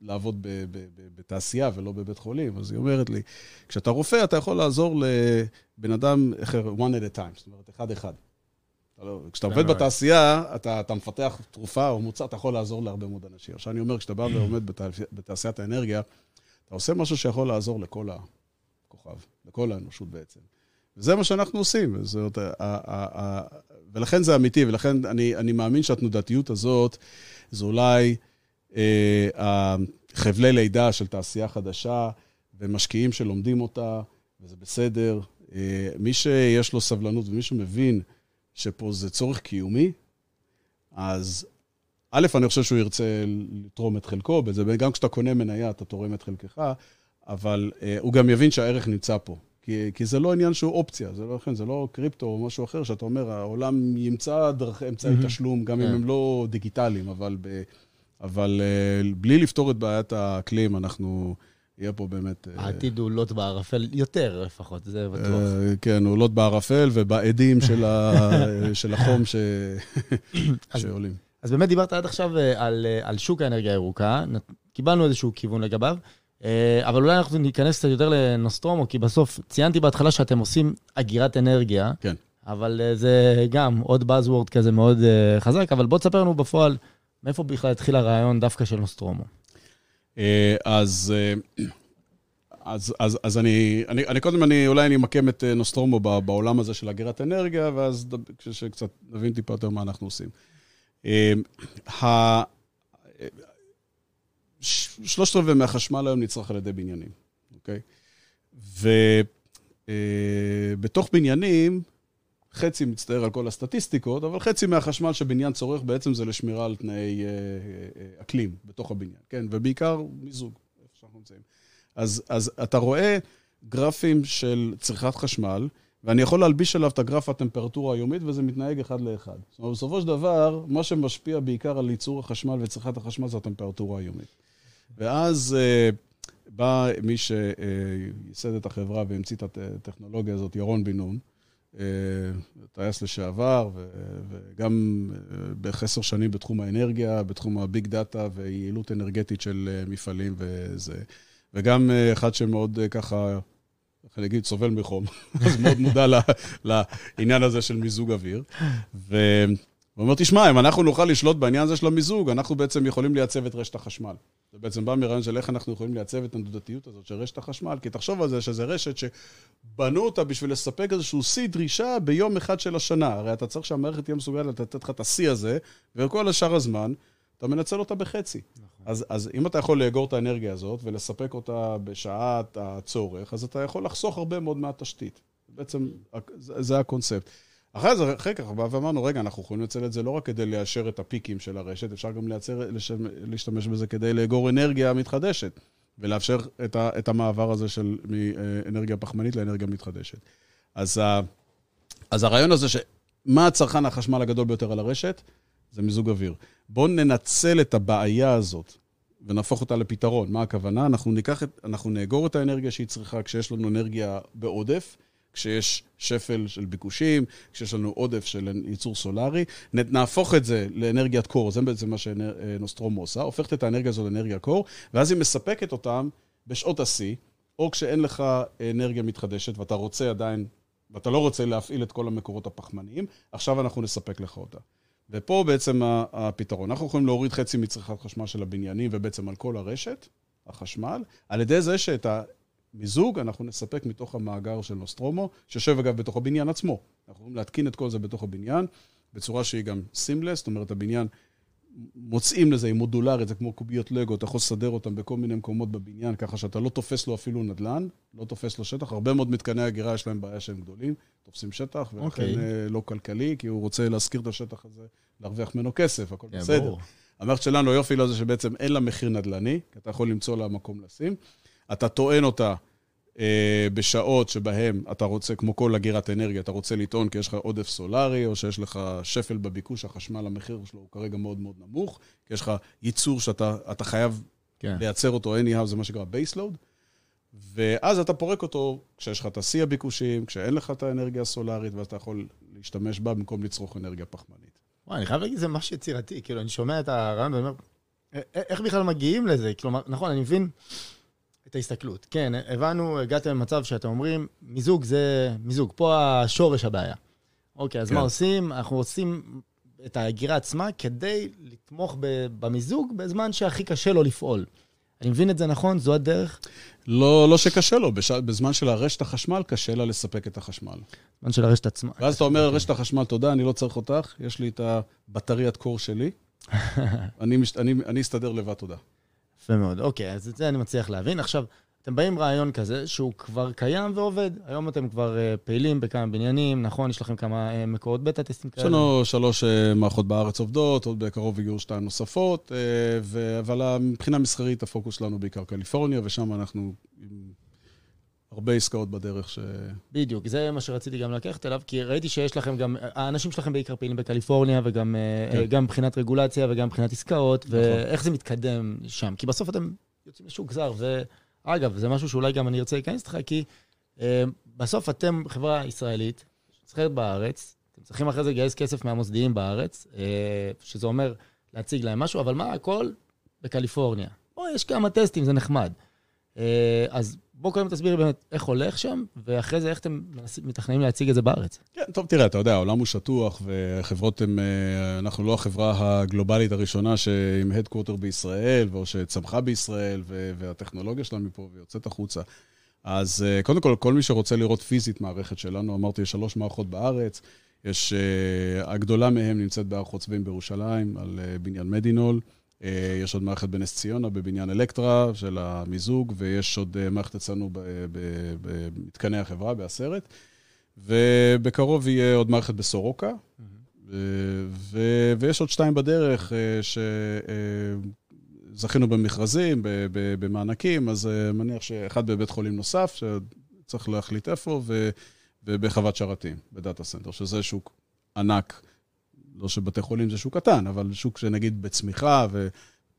לעבוד ב, ב, ב, בתעשייה ולא בבית חולים? אז היא אומרת לי, כשאתה רופא, אתה יכול לעזור לבן אדם אחר, one at a time, זאת אומרת, אחד-אחד. לא- כשאתה עובד. בתעשייה, אתה, אתה מפתח תרופה או מוצר, אתה יכול לעזור להרבה מאוד אנשים. עכשיו אני אומר, כשאתה בא ועומד בתעשיית, בתעשיית האנרגיה, אתה עושה משהו שיכול לעזור לכל הכוכב, לכל האנושות בעצם. וזה מה שאנחנו עושים. זאת, ולכן זה אמיתי, ולכן אני, אני מאמין שהתנודתיות הזאת, זה אולי אה, החבלי לידה של תעשייה חדשה, ומשקיעים שלומדים אותה, וזה בסדר. אה, מי שיש לו סבלנות ומי שמבין שפה זה צורך קיומי, אז א', אני חושב שהוא ירצה לתרום את חלקו וגם כשאתה קונה מניה, אתה תורם את חלקך, אבל אה, הוא גם יבין שהערך נמצא פה. כי, כי זה לא עניין שהוא אופציה, זה לא, זה לא קריפטו או משהו אחר, שאתה אומר, העולם ימצא דרך אמצעי מהמם. תשלום, גם אם כן. הם לא דיגיטליים, אבל, ב, אבל אה, בלי לפתור את בעיית האקלים, אנחנו, יהיה פה באמת... אה, העתיד הוא לוט בערפל יותר לפחות, זה בטוח. אה, כן, עולות בערפל ובעדים של, ה, *laughs* של החום ש, אז- שעולים. אז באמת דיברת עד עכשיו על, על שוק האנרגיה הירוקה, קיבלנו איזשהו כיוון לגביו, אבל אולי אנחנו ניכנס קצת יותר לנוסטרומו, כי בסוף ציינתי בהתחלה שאתם עושים אגירת אנרגיה, כן. אבל אה, זה גם עוד Buzzword כזה מאוד אה, חזק, אבל בוא תספר לנו בפועל, מאיפה בכלל התחיל הרעיון דווקא של נוסטרומו. אה, אז אה, אז, אז, אז אני, אני, אני קודם, אני, אולי אני אמקם את אה, נוסטרומו בעולם הזה של אגירת אנרגיה, ואז כשקצת נבין טיפה יותר מה אנחנו עושים. אה, שלושת רבעי מהחשמל היום נצרך על ידי בניינים, אוקיי? ובתוך בניינים, חצי מצטער על כל הסטטיסטיקות, אבל חצי מהחשמל שבניין צורך בעצם זה לשמירה על תנאי אקלים בתוך הבניין, כן? ובעיקר מיזוג, איפה שאנחנו נמצאים. אז, אז אתה רואה גרפים של צריכת חשמל, ואני יכול להלביש עליו את הגרף הטמפרטורה היומית, וזה מתנהג אחד לאחד. זאת אומרת, בסופו של דבר, מה שמשפיע בעיקר על ייצור החשמל וצריכת החשמל זה הטמפרטורה היומית. ואז uh, בא מי שייסד את החברה והמציא את הטכנולוגיה הזאת, ירון בן נון, uh, טייס לשעבר, וגם uh, בערך עשר שנים בתחום האנרגיה, בתחום הביג דאטה ויעילות אנרגטית של מפעלים וזה. וגם אה, אחד שמאוד אה, ככה, איך אני אגיד, סובל מחום, *laughs* אז מאוד מודע לעניין הזה של מיזוג אוויר. והוא אומר, תשמע, אם אנחנו נוכל לשלוט בעניין הזה של המיזוג, אנחנו בעצם יכולים לייצב את רשת החשמל. זה בעצם בא מרעיון של איך אנחנו יכולים לייצב את הנדודתיות הזאת של רשת החשמל, כי תחשוב על זה שזה רשת שבנו אותה בשביל לספק איזשהו שיא דרישה ביום אחד של השנה. הרי אתה צריך שהמערכת תהיה מסוגלת לתת לך את השיא הזה, וכל השאר הזמן, אתה מנצל אותה בחצי. נכון. אז, אז אם אתה יכול לאגור את האנרגיה הזאת ולספק אותה בשעת הצורך, אז אתה יכול לחסוך הרבה מאוד מהתשתית. בעצם, זה, זה הקונספט. אחרי זה, אחרי כך, בא ואמרנו, רגע, אנחנו יכולים לנצל את זה לא רק כדי ליישר את הפיקים של הרשת, אפשר גם לייצר, להשתמש בזה כדי לאגור אנרגיה מתחדשת, ולאפשר את, ה, את המעבר הזה של מאנרגיה פחמנית לאנרגיה מתחדשת. אז, אז הרעיון הזה, שמה הצרכן החשמל הגדול ביותר על הרשת? זה מיזוג אוויר. בואו ננצל את הבעיה הזאת ונהפוך אותה לפתרון. מה הכוונה? אנחנו ניקח את, אנחנו נאגור את האנרגיה שהיא צריכה כשיש לנו אנרגיה בעודף, כשיש שפל של ביקושים, כשיש לנו עודף של ייצור סולארי, נהפוך את זה לאנרגיית קור, זה בעצם מה שנוסטרומו עושה, הופכת את האנרגיה הזו לאנרגיה קור, ואז היא מספקת אותם בשעות השיא, או כשאין לך אנרגיה מתחדשת ואתה רוצה עדיין, ואתה לא רוצה להפעיל את כל המקורות הפחמניים, עכשיו אנחנו נספק לך אותה. ופה בעצם הפתרון. אנחנו יכולים להוריד חצי מצריכת חשמל של הבניינים ובעצם על כל הרשת, החשמל, על ידי זה שאת המיזוג אנחנו נספק מתוך המאגר של נוסטרומו, שיושב אגב בתוך הבניין עצמו. אנחנו יכולים להתקין את כל זה בתוך הבניין, בצורה שהיא גם סימלס, זאת אומרת, הבניין מוצאים לזה, היא מודולרית, זה כמו קוביות לגו, אתה יכול לסדר אותם בכל מיני מקומות בבניין, ככה שאתה לא תופס לו אפילו נדל"ן, לא תופס לו שטח. הרבה מאוד מתקני הגירה יש להם בעיה שהם גדולים, תופסים שטח, ולכן okay. אוקיי. אה, לא כלכלי, כי הוא רוצה להשכיר את השטח הזה, להרוויח ממנו כסף, הכל yeah, בסדר. ברור. המערכת שלנו, היופי לזה שבעצם אין לה מחיר נדל"ני, כי אתה יכול למצוא לה מקום לשים. אתה טוען אותה אה, בשעות שבהן אתה רוצה, כמו כל אגירת אנרגיה, אתה רוצה לטעון כי יש לך עודף סולארי, או שיש לך שפל בביקוש, החשמל, המחיר שלו הוא כרגע מאוד מאוד נמוך, כי יש לך ייצור שאתה חייב כן. לייצר אותו anyhow, זה מה שנקרא baseload, ואז אתה פורק אותו כשיש לך את השיא הביקושים, כשאין לך את האנרגיה הסולארית, ואז אתה יכול להשתמש בה במקום לצרוך אנרגיה פחמנית. וואי, אני חייב להגיד, זה משהו יצירתי, כאילו, אני שומע את הרעיון ואומר, איך בכלל מגיעים לזה? כלומר, נכון, אני מבין... את ההסתכלות. כן, הבנו, הגעתם למצב שאתם אומרים, מיזוג זה מיזוג, פה השורש הבעיה. אוקיי, אז כן. מה עושים? אנחנו עושים את ההגירה עצמה כדי לתמוך במיזוג בזמן שהכי קשה לו לפעול. אני מבין את זה נכון? זו הדרך? לא, לא שקשה לו, בש... בזמן של הרשת החשמל, קשה לה לספק את החשמל. בזמן של הרשת עצמה. ואז אתה אומר, רשת החשמל, תודה, אני לא צריך אותך, יש לי את הבטריית קור שלי, *laughs* אני, מש... אני, אני אסתדר לבד, תודה. יפה מאוד. אוקיי, אז את זה אני מצליח להבין. עכשיו, אתם באים עם רעיון כזה שהוא כבר קיים ועובד. היום אתם כבר uh, פעילים בכמה בניינים, נכון? יש לכם כמה uh, מקורות בטה טסטים כאלה? יש לנו שלוש uh, מערכות בארץ עובדות, עוד בקרוב הגיעו שתיים נוספות, ו... אבל מבחינה מסחרית הפוקוס שלנו בעיקר קליפורניה, ושם אנחנו הרבה עסקאות בדרך ש... בדיוק, זה מה שרציתי גם לקחת אליו, כי ראיתי שיש לכם גם, האנשים שלכם בעיקר פעילים בקליפורניה, וגם כן. גם מבחינת רגולציה וגם מבחינת עסקאות, נכון. ואיך זה מתקדם שם. כי בסוף אתם יוצאים לשוק זר, ואגב, זה משהו שאולי גם אני ארצה להיכנס איתך, כי אה, בסוף אתם חברה ישראלית, נסחרת בארץ, אתם צריכים אחרי זה לגייס כסף מהמוסדיים בארץ, אה, שזה אומר להציג להם משהו, אבל מה, הכל בקליפורניה. או יש כמה טסטים, זה נחמד. אה, אז בוא קודם תסביר באמת איך הולך שם, ואחרי זה איך אתם מתכננים להציג את זה בארץ. כן, טוב, תראה, אתה יודע, העולם הוא שטוח, וחברות הן, אה, אנחנו לא החברה הגלובלית הראשונה שעם הדקווטר בישראל, או שצמחה בישראל, והטכנולוגיה שלנו מפה ויוצאת החוצה. אז אה, קודם כל, כל מי שרוצה לראות פיזית מערכת שלנו, אמרתי, יש שלוש מערכות בארץ. יש, uh, הגדולה מהן נמצאת בהר חוצבים בירושלים, על בניין מדינול. Uh, יש עוד מערכת בנס ציונה, בבניין אלקטרה של המיזוג, ויש עוד uh, מערכת אצלנו במתקני החברה, בעשרת. ובקרוב יהיה עוד מערכת בסורוקה. Mm-hmm. ו- ויש עוד שתיים בדרך שזכינו במכרזים, במענקים, אז מניח שאחד בבית חולים נוסף, שצריך להחליט איפה, ו- ובחוות שרתים, ב data center, שזה שוק ענק. לא שבתי חולים זה שוק קטן, אבל שוק שנגיד בצמיחה,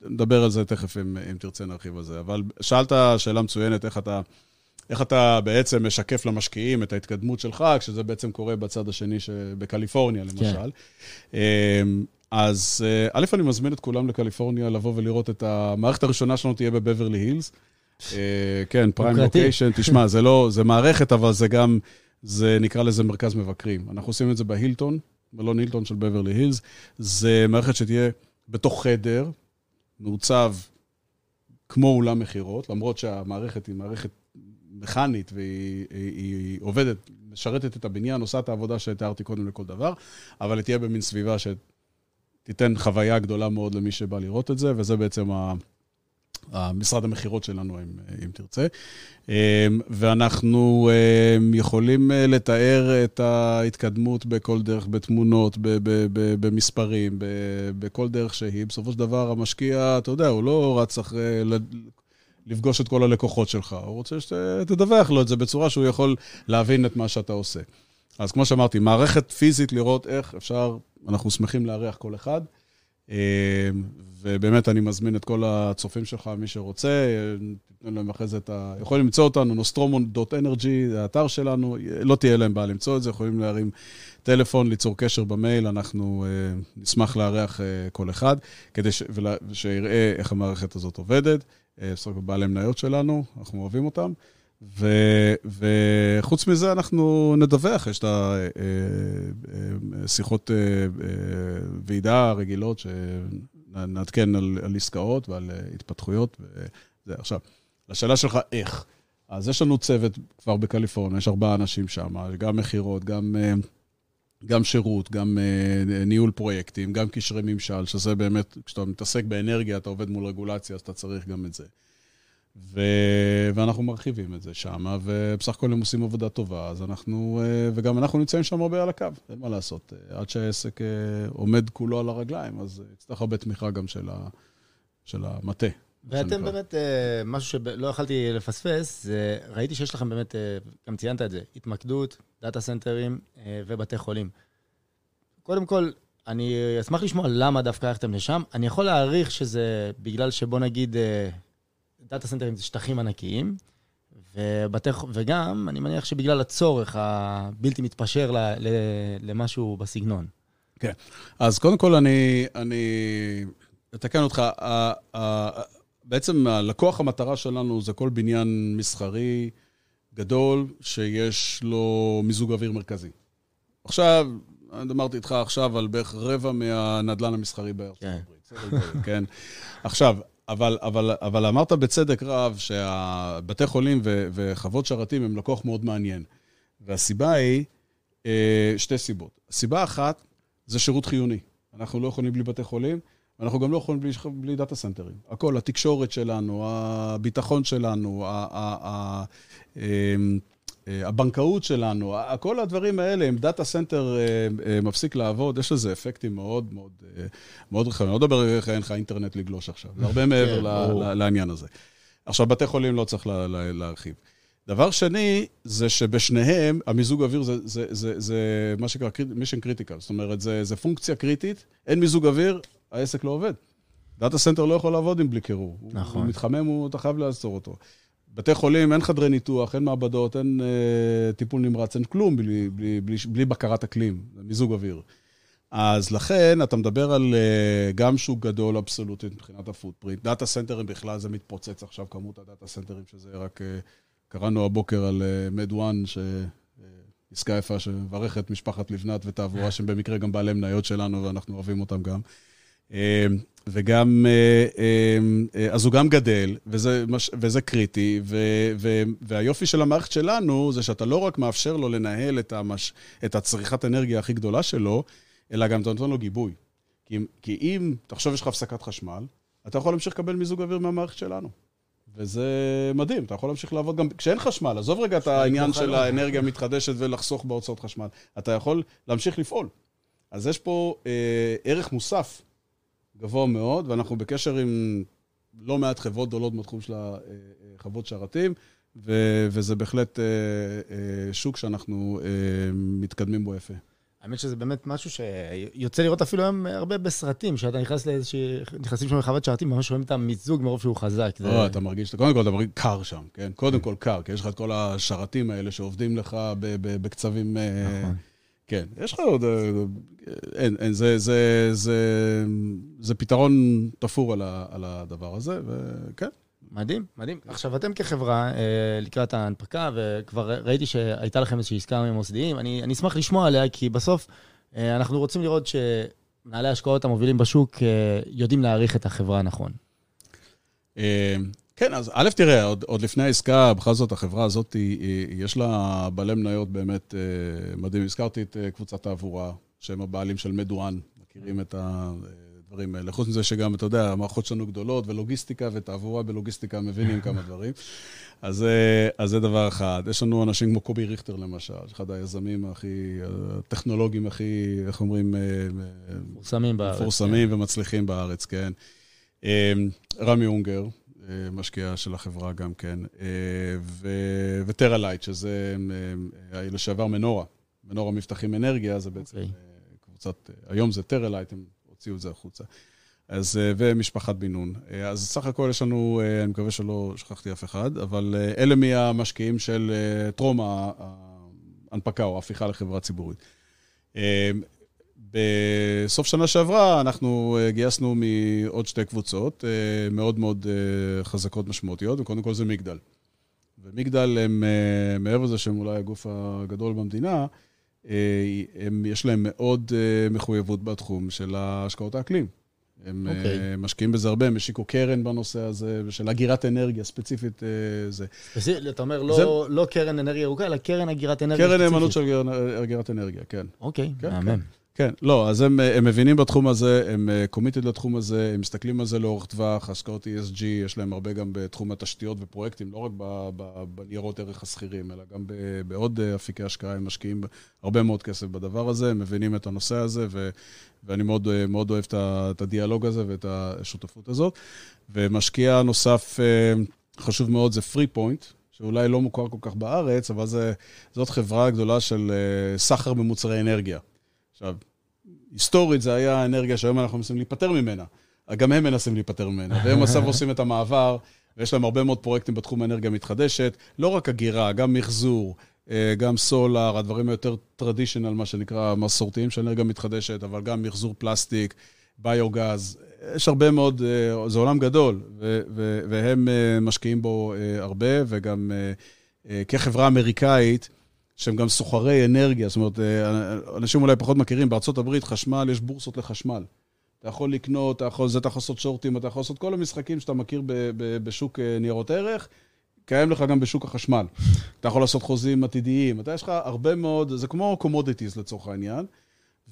ונדבר על זה תכף אם, אם תרצה נרחיב על זה. אבל שאלת שאלה מצוינת, איך אתה, איך אתה בעצם משקף למשקיעים את ההתקדמות שלך, כשזה בעצם קורה בצד השני, בקליפורניה למשל. כן. אז אה, א', אני מזמין את כולם לקליפורניה לבוא ולראות את המערכת הראשונה שלנו תהיה בבברלי הילס. אה, כן, פריים לוקיישן, תשמע, זה לא, זה מערכת, אבל זה גם... זה נקרא לזה מרכז מבקרים. אנחנו עושים את זה בהילטון, מלון הילטון של בברלי הילס. זה מערכת שתהיה בתוך חדר, מעוצב כמו אולם מכירות, למרות שהמערכת היא מערכת מכנית והיא היא, היא עובדת, משרתת את הבניין, עושה את העבודה שתיארתי קודם לכל דבר, אבל היא תהיה במין סביבה שתיתן חוויה גדולה מאוד למי שבא לראות את זה, וזה בעצם ה... המשרד המכירות שלנו, אם, אם תרצה. אמ, ואנחנו אמ, יכולים אה, לתאר את ההתקדמות בכל דרך, בתמונות, במספרים, בכל דרך שהיא. בסופו של דבר, המשקיע, אתה יודע, הוא לא רץ אחרי... לפגוש את כל הלקוחות שלך, הוא רוצה שתדווח לו את זה בצורה שהוא יכול להבין את מה שאתה עושה. אז כמו שאמרתי, מערכת פיזית לראות איך אפשר, אנחנו שמחים לארח כל אחד. אמ, ובאמת, אני מזמין את כל הצופים שלך, מי שרוצה, תיתן להם אחרי זה את ה... יכולים למצוא אותנו, nostromo.energy, זה האתר שלנו, לא תהיה להם בעיה למצוא את זה, יכולים להרים טלפון, ליצור קשר במייל, אנחנו uh, נשמח לארח uh, כל אחד, כדי ש... ולה... שיראה איך המערכת הזאת עובדת. בסך הכל בעלי מניות שלנו, אנחנו אוהבים אותם. ו, וחוץ מזה, אנחנו נדווח, יש את השיחות ועידה רגילות נעדכן על, על עסקאות ועל אה, התפתחויות וזה. עכשיו, לשאלה שלך איך. אז יש לנו צוות כבר בקליפורניה, יש ארבעה אנשים שם, גם מכירות, גם, אה, גם שירות, גם אה, ניהול פרויקטים, גם קשרי ממשל, שזה באמת, כשאתה מתעסק באנרגיה, אתה עובד מול רגולציה, אז אתה צריך גם את זה. ו... ואנחנו מרחיבים את זה שם, ובסך הכל הם עושים עבודה טובה, אז אנחנו, וגם אנחנו נמצאים שם הרבה על הקו, אין מה לעשות. עד שהעסק עומד כולו על הרגליים, אז יצטרך הרבה תמיכה גם של, ה... של המטה. ואתם באמת, משהו שלא יכלתי לפספס, זה ראיתי שיש לכם באמת, גם ציינת את זה, התמקדות, דאטה סנטרים ובתי חולים. קודם כל, אני אשמח לשמוע למה דווקא הלכתם לשם. אני יכול להעריך שזה בגלל שבוא נגיד דאטה סנטרים זה שטחים ענקיים, ובתי, וגם, אני מניח שבגלל הצורך הבלתי מתפשר ל, ל, למשהו בסגנון. כן. אז קודם כל, אני, אני אתקן אותך. ה, ה, בעצם הלקוח המטרה שלנו זה כל בניין מסחרי גדול שיש לו מיזוג אוויר מרכזי. עכשיו, אני אמרתי איתך עכשיו על בערך רבע מהנדלן המסחרי בארצות כן. הברית. כן. עכשיו, אבל, אבל, אבל אמרת בצדק רב שהבתי חולים ו, וחוות שרתים הם לקוח מאוד מעניין. והסיבה היא אה, שתי סיבות. סיבה אחת, זה שירות חיוני. אנחנו לא יכולים בלי בתי חולים, ואנחנו גם לא יכולים בלי, בלי data centerים. הכל, התקשורת שלנו, הביטחון שלנו, ה, ה, ה, אמ, אה, הבנקאות שלנו, כל הדברים האלה, אם data center אה, אה, מפסיק לעבוד, יש לזה אפקטים מאוד מאוד מאוד רחבים. לא מדבר איך אין לך אינטרנט לגלוש עכשיו, זה הרבה *laughs* מעבר כן, לעניין הזה. עכשיו, בתי חולים לא צריך להרחיב. דבר שני, זה שבשניהם, המיזוג אוויר זה, זה, זה, זה מה שנקרא mission critical. זאת אומרת, זה, זה פונקציה קריטית, אין מיזוג אוויר, העסק לא עובד. data center לא יכול לעבוד עם בלי קירור. נכון. הוא מתחמם, הוא, אתה חייב לעצור אותו. בתי חולים, אין חדרי ניתוח, אין מעבדות, אין אה, טיפול נמרץ, אין כלום בלי, בלי, בלי, בלי בקרת אקלים, מיזוג אוויר. אז לכן, אתה מדבר על אה, גם שוק גדול אבסולוטית מבחינת ה footprint. data centerים בכלל, זה מתפוצץ עכשיו, כמות ה data centerים שזה רק אה, קראנו הבוקר על MedOne, עסקה יפה שמברכת משפחת לבנת ותעבורה, שהם במקרה גם בעלי מניות שלנו, ואנחנו אוהבים אותם גם. וגם, אז הוא גם גדל, וזה, וזה קריטי, ו, ו, והיופי של המערכת שלנו זה שאתה לא רק מאפשר לו לנהל את, המש, את הצריכת אנרגיה הכי גדולה שלו, אלא גם אתה נותן לו גיבוי. כי, כי אם, תחשוב, יש לך הפסקת חשמל, אתה יכול להמשיך לקבל מיזוג אוויר מהמערכת שלנו. וזה מדהים, אתה יכול להמשיך לעבוד גם כשאין חשמל. עזוב רגע את העניין של האנרגיה המתחדשת ולחסוך בהוצאות חשמל. אתה יכול להמשיך לפעול. אז יש פה אה, ערך מוסף גבוה מאוד, ואנחנו בקשר עם לא מעט חברות גדולות בתחום של חוות שרתים, ו- וזה בהחלט אה, אה, שוק שאנחנו אה, מתקדמים בו יפה. האמת שזה באמת משהו שיוצא לראות אפילו היום הרבה בסרטים, שאתה נכנס לאיזושהי, נכנסים שם לחוות שרתים, ממש רואים את המיזוג מרוב שהוא חזק. לא, זה... אתה מרגיש, קודם כל אתה מרגיש קר שם, כן? קודם כל קר, כי יש לך את כל השרתים האלה שעובדים לך בקצבים... נכון. כן, יש לך עוד... אין, אין, זה, זה, זה, זה פתרון תפור על, ה, על הדבר הזה, וכן. מדהים, מדהים. עכשיו, אתם כחברה, אה, לקראת ההנפקה, וכבר ראיתי שהייתה לכם איזושהי עסקה עם מוסדיים, אני, אני אשמח לשמוע עליה, כי בסוף אה, אנחנו רוצים לראות שמנהלי ההשקעות המובילים בשוק אה, יודעים להעריך את החברה נכון. כן, אז א', תראה, עוד, עוד לפני העסקה, בכל זאת, החברה הזאת, היא, היא, יש לה בעלי מניות באמת מדהים. הזכרתי את קבוצת תעבורה, שהם הבעלים של MedOne, מכירים את. הדברים האלה. חוץ מזה שגם, אתה יודע, המערכות שלנו גדולות, ולוגיסטיקה ותעבורה בלוגיסטיקה מבינים כמה דברים. אז, אה, אז זה דבר אחד. יש לנו אנשים כמו קובי ריכטר, למשל, אחד היזמים הכי, הטכנולוגיים הכי, איך אומרים? אה, מפורסמים בארץ. מפורסמים כן. ומצליחים בארץ, כן. אה, רמי אונגר, משקיע של החברה גם כן, וטרה לייט, שזה לשעבר מנורה. מנורה מבטחים אנרגיה, זה בעצם okay. אוקיי. קבוצת, היום זה טרה לייט, הם הוציאו את זה החוצה. אז, אה, ומשפחת בן נון. אה, אז סך הכל יש לנו, אה, אני מקווה שלא שכחתי אף אחד, אבל אלה מהמשקיעים של טרום ההנפקה או ההפיכה לחברה ציבורית. בסוף שנה שעברה אנחנו גייסנו מעוד שתי קבוצות מאוד מאוד חזקות משמעותיות, וקודם כל זה מגדל. ומגדל הם, מעבר לזה שהם אולי הגוף הגדול במדינה, אה, הם, יש להם מאוד אה, מחויבות בתחום של השקעות האקלים. הם okay. אוקיי. אה, משקיעים בזה הרבה, הם השיקו קרן בנושא הזה, של אגירת אנרגיה, ספציפית זה. אתה אומר, לא, זה... לא קרן אנרגיה ירוקה, אלא קרן אגירת אנרגיה קרן ספציפית. קרן נאמנות של אגירת אנרגיה, כן. אוקיי, okay, כן, מהמם. כן. כן, לא, אז הם, הם מבינים בתחום הזה, הם קומיטד לתחום הזה, הם מסתכלים על זה לאורך טווח, השקעות ESG, יש להם הרבה גם בתחום התשתיות ופרויקטים, לא רק בניירות ערך השכירים, אלא גם בעוד אפיקי השקעה, הם משקיעים הרבה מאוד כסף בדבר הזה, הם מבינים את הנושא הזה, ו, ואני מאוד, מאוד אוהב את הדיאלוג הזה ואת השותפות הזאת. ומשקיע נוסף חשוב מאוד זה פרי פוינט, שאולי לא מוכר כל כך בארץ, אבל זה, זאת חברה גדולה של סחר במוצרי אנרגיה. עכשיו, היסטורית זה היה אנרגיה שהיום אנחנו מנסים להיפטר ממנה. גם הם מנסים להיפטר ממנה, והם *laughs* עכשיו עושים את המעבר, ויש להם הרבה מאוד פרויקטים בתחום האנרגיה המתחדשת, לא רק הגירה, גם מחזור, אה, גם סולאר, הדברים היותר טרדישיונל, מה שנקרא, מסורתיים של אנרגיה מתחדשת, אבל גם מחזור פלסטיק, ביוגז, יש הרבה מאוד, אה, זה עולם גדול, והם אה, משקיעים בו הרבה, וגם כחברה אמריקאית, שהם גם סוחרי אנרגיה, זאת אומרת, אה, אנשים אולי פחות מכירים, בארצות הברית חשמל, יש בורסות לחשמל. אתה יכול לקנות, אתה יכול, זה אתה יכול לעשות shortים, אתה יכול לעשות כל המשחקים שאתה מכיר ב, ב, בשוק אה, ניירות ערך, קיים לך גם בשוק החשמל. אתה יכול לעשות חוזים עתידיים, אתה יש לך הרבה מאוד, זה כמו commodities לצורך העניין,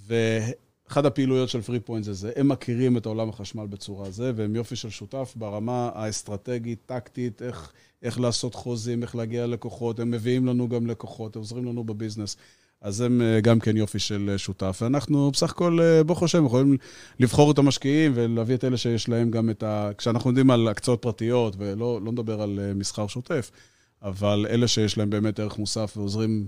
ואחד הפעילויות של פרי פוינט זה זה, הם מכירים את עולם החשמל בצורה זה, והם יופי של שותף ברמה האסטרטגית, טקטית, איך... איך לעשות חוזים, איך להגיע ללקוחות, הם מביאים לנו גם לקוחות, עוזרים לנו ב business. אז הם אה, גם כן יופי של אה, שותף. ואנחנו בסך הכל, אה, ברוך השם, יכולים לבחור את המשקיעים ולהביא את אלה שיש להם גם את ה... כשאנחנו יודעים על הקצאות פרטיות, ולא לא נדבר על מסחר שוטף, אבל אלה שיש להם באמת ערך מוסף ועוזרים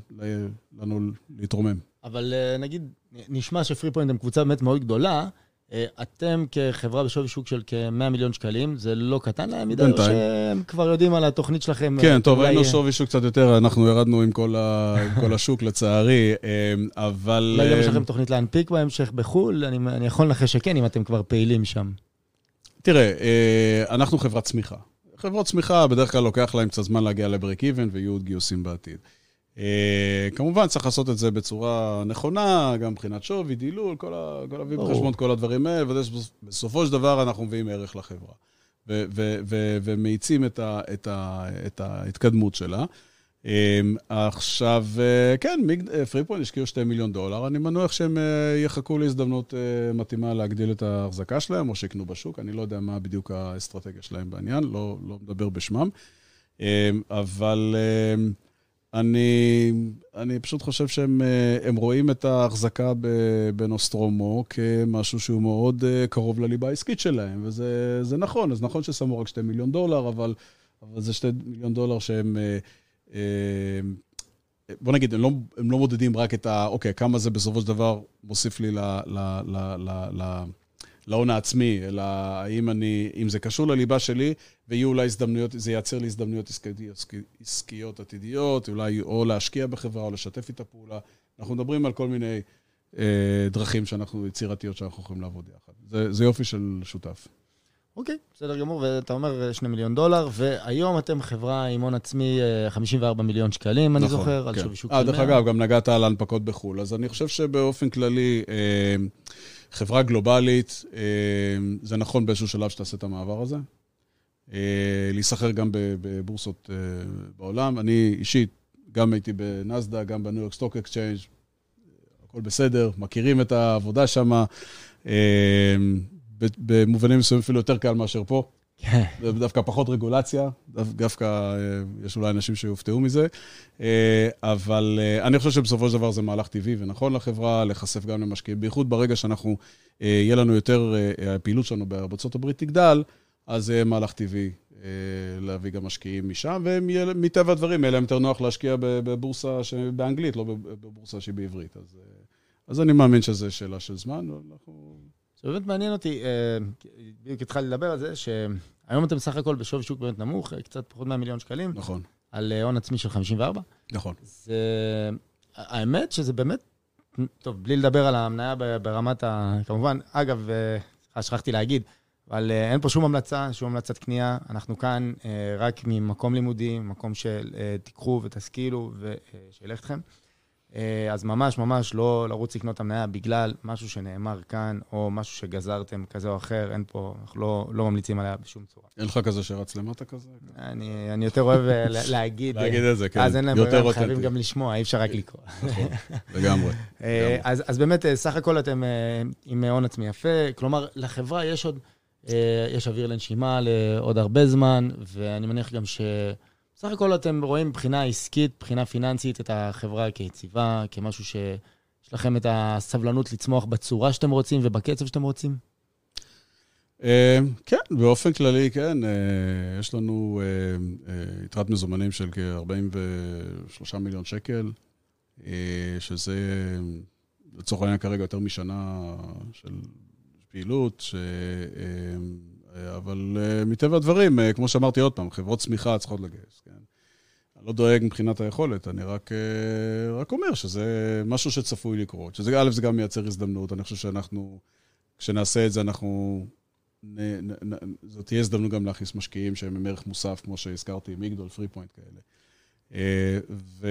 לנו להתרומם. אבל נגיד, נשמע שפרי פוינט הם קבוצה באמת מאוד גדולה. אה, אתם כחברה בשווי שוק של כ-100 מיליון שקלים, זה לא קטן להם מדי, או שהם כבר יודעים על התוכנית שלכם? כן, טוב, היינו שווי שוק קצת יותר, אנחנו ירדנו עם כל, ה... כל השוק לצערי, אה, אבל... אולי גם יש לכם תוכנית להנפיק בהמשך בחו"ל? אני, אני יכול לנחש שכן, אם אתם כבר פעילים שם. תראה, אנחנו חברת צמיחה. חברות צמיחה, בדרך כלל לוקח להם קצת זמן להגיע לבריק איבן ויהיו עוד גיוסים בעתיד. אה, כמובן, צריך לעשות את זה בצורה נכונה, גם מבחינת שווי, דילול, כל ה... כל להביא בחשבון כל הדברים האלה, ובסופו של דבר אנחנו מביאים ערך לחברה. ומאיצים את, את, את ההתקדמות שלה. אמ, עכשיו, אה, כן, פריפוינט השקיעו 2 מיליון דולר, אני מנוח שהם אה, יחכו להזדמנות אה, מתאימה להגדיל את ההחזקה שלהם, או שיקנו בשוק, אני לא יודע מה בדיוק האסטרטגיה שלהם בעניין, לא, לא מדבר בשמם. אבל אני, אני פשוט חושב שהם רואים את ההחזקה בנוסטרומו כמשהו שהוא מאוד קרוב לליבה העסקית שלהם, וזה נכון, אז נכון ששמו רק 2 מיליון דולר, אבל, אבל זה 2 מיליון דולר שהם... אמ, בוא נגיד, הם לא, הם לא מודדים רק את ה... אוקיי, כמה זה בסופו של דבר מוסיף לי להון העצמי, אלא האם אני, אם זה קשור לליבה שלי, ויהיו אולי הזדמנויות, זה ייצר לי הזדמנויות עסקיות, עסקיות עתידיות, אולי או להשקיע בחברה או לשתף איתה פעולה. אנחנו מדברים על כל מיני אה, דרכים שאנחנו, יצירתיות שאנחנו יכולים לעבוד יחד. זה, זה יופי של שותף. אוקיי, בסדר גמור, ואתה אומר 2 אה, מיליון דולר, והיום אתם חברה עם הון עצמי 54 אה, מיליון שקלים, אני נכון, זוכר, כן. על שווי שוק של 100. דרך אגב, גם נגעת על הנפקות בחו"ל, אז אני חושב שבאופן כללי, אה, חברה גלובלית, זה נכון באיזשהו שלב שתעשה את המעבר הזה. להיסחר גם בבורסות בעולם. אני אישית, גם הייתי בנסדא"ק, גם ב New York Stock Exchange, הכל בסדר, מכירים את העבודה שם. במובנים מסוימים אפילו יותר קל מאשר פה. כן. דווקא פחות רגולציה, דווקא אה, יש אולי אנשים שיופתעו מזה, אה, אבל אה, אני חושב שבסופו של דבר זה מהלך טבעי ונכון לחברה להיחשף גם למשקיעים, בייחוד ברגע שאנחנו, יהיה לנו יותר, הפעילות שלנו הברית תגדל, אז זה מהלך טבעי להביא גם משקיעים משם, ומטבע הדברים, יהיה להם יותר נוח להשקיע בבורסה באנגלית, לא בבורסה שהיא בעברית. אז, אז אני מאמין שזו שאלה של זמן, ואנחנו... זה באמת מעניין אותי, אה, בדיוק התחלתי לדבר על זה, שהיום אתם בסך הכל בשווי שוק באמת נמוך, אה, קצת פחות מ-100 שקלים. נכון. על אה, הון עצמי של 54. נכון. זה... האמת שזה באמת, טוב, בלי לדבר על המניה ברמת ה... כמובן, אגב, שכחתי להגיד, אבל אין פה שום המלצה, שום המלצת קנייה. אנחנו כאן רק ממקום לימודי, מקום של תיקחו ותשכילו ושילך אתכם. אה, אז ממש ממש לא לרוץ לקנות את המניה בגלל משהו שנאמר כאן, או משהו שגזרתם כזה או אחר, אין פה, אנחנו לא, לא ממליצים עליה בשום צורה. אין לך כזה שרץ למטה כזה? אני, אני יותר אוהב אה, להגיד. להגיד את זה, כן. אז אין להם ברירה, חייבים גם לשמוע, אי אפשר רק לקרוא. נכון, לגמרי. *laughs* אה, אז, אז באמת, סך הכל אתם עם הון עצמי יפה. כלומר, לחברה יש עוד, יש אוויר לנשימה לעוד הרבה זמן, ואני מניח גם ש... בסך הכל אתם רואים מבחינה עסקית, מבחינה פיננסית, את החברה כיציבה, כמשהו שיש לכם את הסבלנות לצמוח בצורה שאתם רוצים ובקצב שאתם רוצים? אה, כן, באופן כללי, כן. אה, יש לנו אה, יתרת מזומנים של כ-43 מיליון שקל, שזה לצורך העניין כרגע יותר משנה של פעילות, אבל uh, מטבע הדברים, uh, כמו שאמרתי עוד פעם, חברות צמיחה צריכות לגייס, כן? אני לא דואג מבחינת היכולת, אני רק, רק אומר שזה משהו שצפוי לקרות. שזה, א', זה גם מייצר הזדמנות, אני חושב שאנחנו, כשנעשה את זה, אנחנו... נ, נ, נ, זאת תהיה הזדמנות גם להכניס משקיעים שהם עם ערך מוסף, כמו שהזכרתי, מיגדול, פרי פוינט כאלה. ו...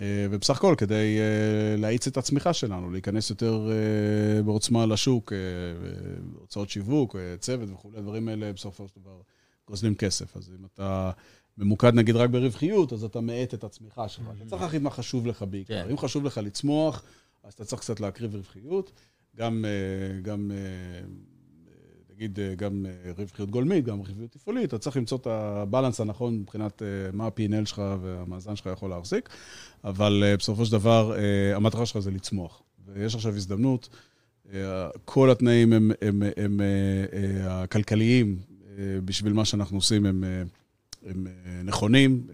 אה, ובסך הכל, כדי אה, להאיץ את הצמיחה שלנו, להיכנס יותר אה, בעוצמה לשוק, הוצאות שיווק, צוות וכולי, הדברים האלה בסופו של דבר גוזלים כסף. אז אם אתה ממוקד נגיד רק ברווחיות, אז אתה מאט את הצמיחה שלך. אתה צריך להחליט מה חשוב לך בעיקר. כן. אם חשוב לך לצמוח, אז אתה צריך קצת להקריב רווחיות. גם, גם נגיד אה, גם אה, רווחיות גולמית, גם רווחיות תפעולית, אתה צריך למצוא את הבלנס הנכון מבחינת אה, מה ה-P&L שלך והמאזן שלך יכול להחזיק, אבל בסופו של דבר, המטרה שלך זה לצמוח. ויש עכשיו הזדמנות, כל התנאים הם, הם, הם, הם הכלכליים בשביל מה שאנחנו עושים, הם, הם נכונים,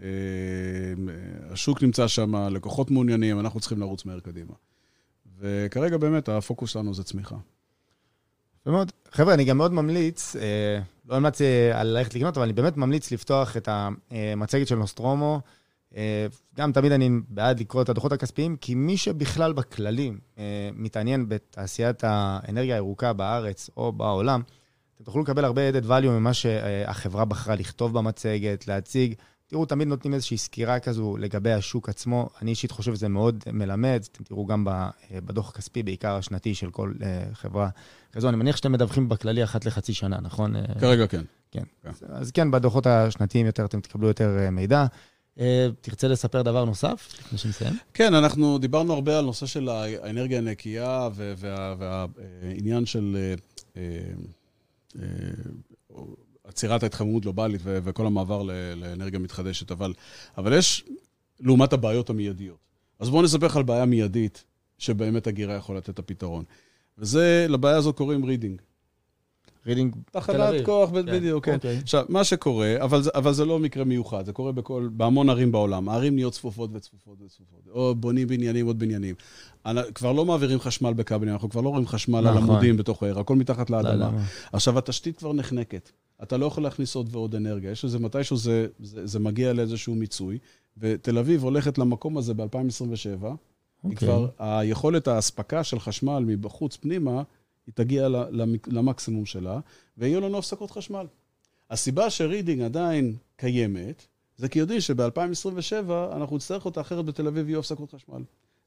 השוק נמצא שם, לקוחות מעוניינים, אנחנו צריכים לרוץ מהר קדימה. וכרגע באמת הפוקוס שלנו זה צמיחה. מאוד. חבר'ה, אני גם מאוד ממליץ, אה, לא המלצתי על ללכת לקנות, אבל אני באמת ממליץ לפתוח את המצגת של נוסטרומו. אה, גם תמיד אני בעד לקרוא את הדוחות הכספיים, כי מי שבכלל בכללים אה, מתעניין בתעשיית האנרגיה הירוקה בארץ או בעולם, אתם תוכלו לקבל הרבה added value ממה שהחברה בחרה לכתוב במצגת, להציג. תראו, תמיד נותנים איזושהי סקירה כזו לגבי השוק עצמו. אני אישית חושב שזה מאוד מלמד. אתם תראו גם בדוח הכספי, בעיקר השנתי של כל חברה כזו. אני מניח שאתם מדווחים בכללי אחת לחצי שנה, נכון? כרגע כן. כן. כן. אז כן, בדוחות השנתיים יותר אתם תקבלו יותר מידע. תרצה לספר דבר נוסף לפני שנסיים? כן, אנחנו דיברנו הרבה על נושא של האנרגיה הנקייה והעניין של עצירת ההתחממות גלובלית וכל המעבר לאנרגיה מתחדשת, אבל, אבל יש לעומת הבעיות המיידיות. אז בואו נספר לך על בעיה מיידית, שבאמת אגירה יכולה לתת את הפתרון. וזה, לבעיה הזאת קוראים רידינג. רידינג תל אביב. תחנת כוח, כן. בדיוק, כן. אוקיי. עכשיו, מה שקורה, אבל, אבל זה לא מקרה מיוחד, זה קורה בכל, בהמון ערים בעולם. הערים נהיות צפופות וצפופות וצפופות. או בונים בניינים, עוד בניינים. כבר לא מעבירים חשמל בכבלים, אנחנו כבר לא רואים חשמל נכון. על עמודים בתוך העיר, הכל מתחת לאדמה. עכשיו, התשתית כבר נחנקת. אתה לא יכול להכניס עוד ועוד אנרגיה. יש לזה, מתישהו זה, זה, זה מגיע לאיזשהו מיצוי, ותל אביב הולכת למקום הזה ב-2027. Okay. אוקיי. כבר היכולת האספקה של חשמל מבחוץ פנימה, היא תגיע למקסימום שלה, ויהיו לנו הפסקות חשמל. הסיבה שרידינג עדיין קיימת, זה כי יודעים שב-2027 אנחנו נצטרך אותה, אחרת בתל אביב יהיו הפסקות חשמל.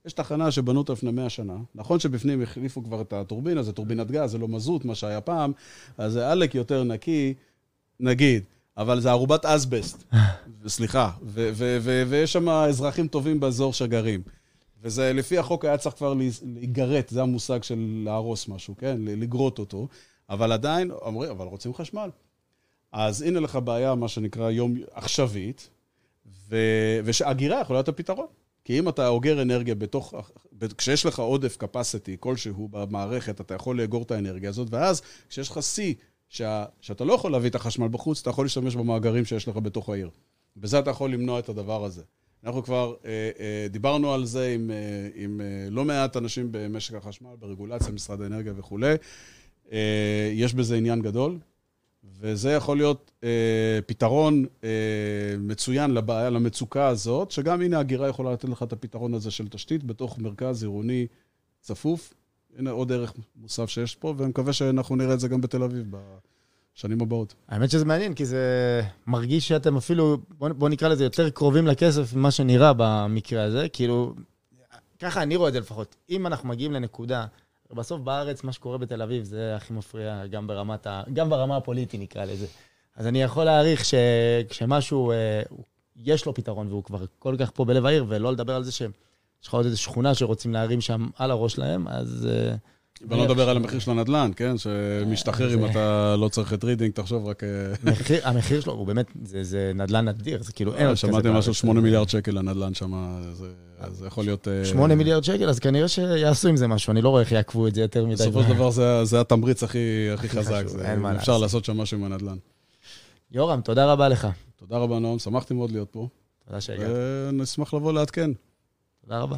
יש תחנה שבנו אותה לפני 100 שנה. נכון שבפנים החליפו כבר את הטורבינה, זה טורבינת גז, זה לא מזוט, מה שהיה פעם, אז זה עלק יותר נקי, נגיד, אבל זה ערובת אסבסט, *laughs* סליחה, ויש שם אזרחים טובים באזור שגרים. וזה, לפי החוק היה צריך כבר להיגרט, זה המושג של להרוס משהו, כן? לגרוט אותו. אבל עדיין, אומרים, אבל רוצים חשמל. אז הנה לך בעיה, מה שנקרא יום עכשווית, ו... ושהגירה יכולה להיות הפתרון. כי אם אתה אוגר אנרגיה בתוך, כשיש לך עודף capacity כלשהו במערכת, אתה יכול לאגור את האנרגיה הזאת, ואז כשיש לך שיא, שה, שאתה לא יכול להביא את החשמל בחוץ, אתה יכול להשתמש במאגרים שיש לך בתוך העיר. בזה אתה יכול למנוע את הדבר הזה. אנחנו כבר אה, אה, דיברנו על זה עם, אה, עם אה, לא מעט אנשים במשק החשמל, ברגולציה, משרד האנרגיה וכולי. אה, יש בזה עניין גדול, וזה יכול להיות אה, פתרון אה, מצוין לבעיה, למצוקה הזאת, שגם הנה הגירה יכולה לתת לך את הפתרון הזה של תשתית בתוך מרכז עירוני צפוף. הנה עוד ערך מוסף שיש פה, ואני מקווה שאנחנו נראה את זה גם בתל אביב בשנים הבאות. האמת שזה מעניין, כי זה מרגיש שאתם אפילו, בוא, בוא נקרא לזה, יותר קרובים לכסף ממה שנראה במקרה הזה. כאילו, ככה אני רואה את זה לפחות. אם אנחנו מגיעים לנקודה... בסוף בארץ, מה שקורה בתל אביב זה הכי מפריע, גם, ברמת ה... גם ברמה הפוליטית נקרא לזה. אז אני יכול להעריך שכשמשהו, אה, יש לו פתרון והוא כבר כל כך פה בלב העיר, ולא לדבר על זה שיש לך עוד איזו שכונה שרוצים להרים שם על הראש שלהם, אז... אה, ולא נדבר על המחיר של הנדל"ן, כן? שמשתחרר אם אתה לא צריך את רידינג, תחשוב רק... אה, המחיר שלו הוא באמת, זה נדל"ן נדיר, זה כאילו אין. שמעתי משהו 8 מיליארד שקל לנדל"ן שם, זה יכול להיות... 8 אה, מיליארד שקל, אז כנראה שיעשו עם זה משהו, אני לא רואה איך יעכבו את זה יותר מדי. בסופו של דבר זה התמריץ הכי חזק, אפשר לעשות שם משהו עם הנדל"ן. יורם, תודה רבה לך. תודה רבה, נועם, שמחתי מאוד להיות פה. תודה שהגעת. ונשמח לבוא לעדכן. תודה רבה.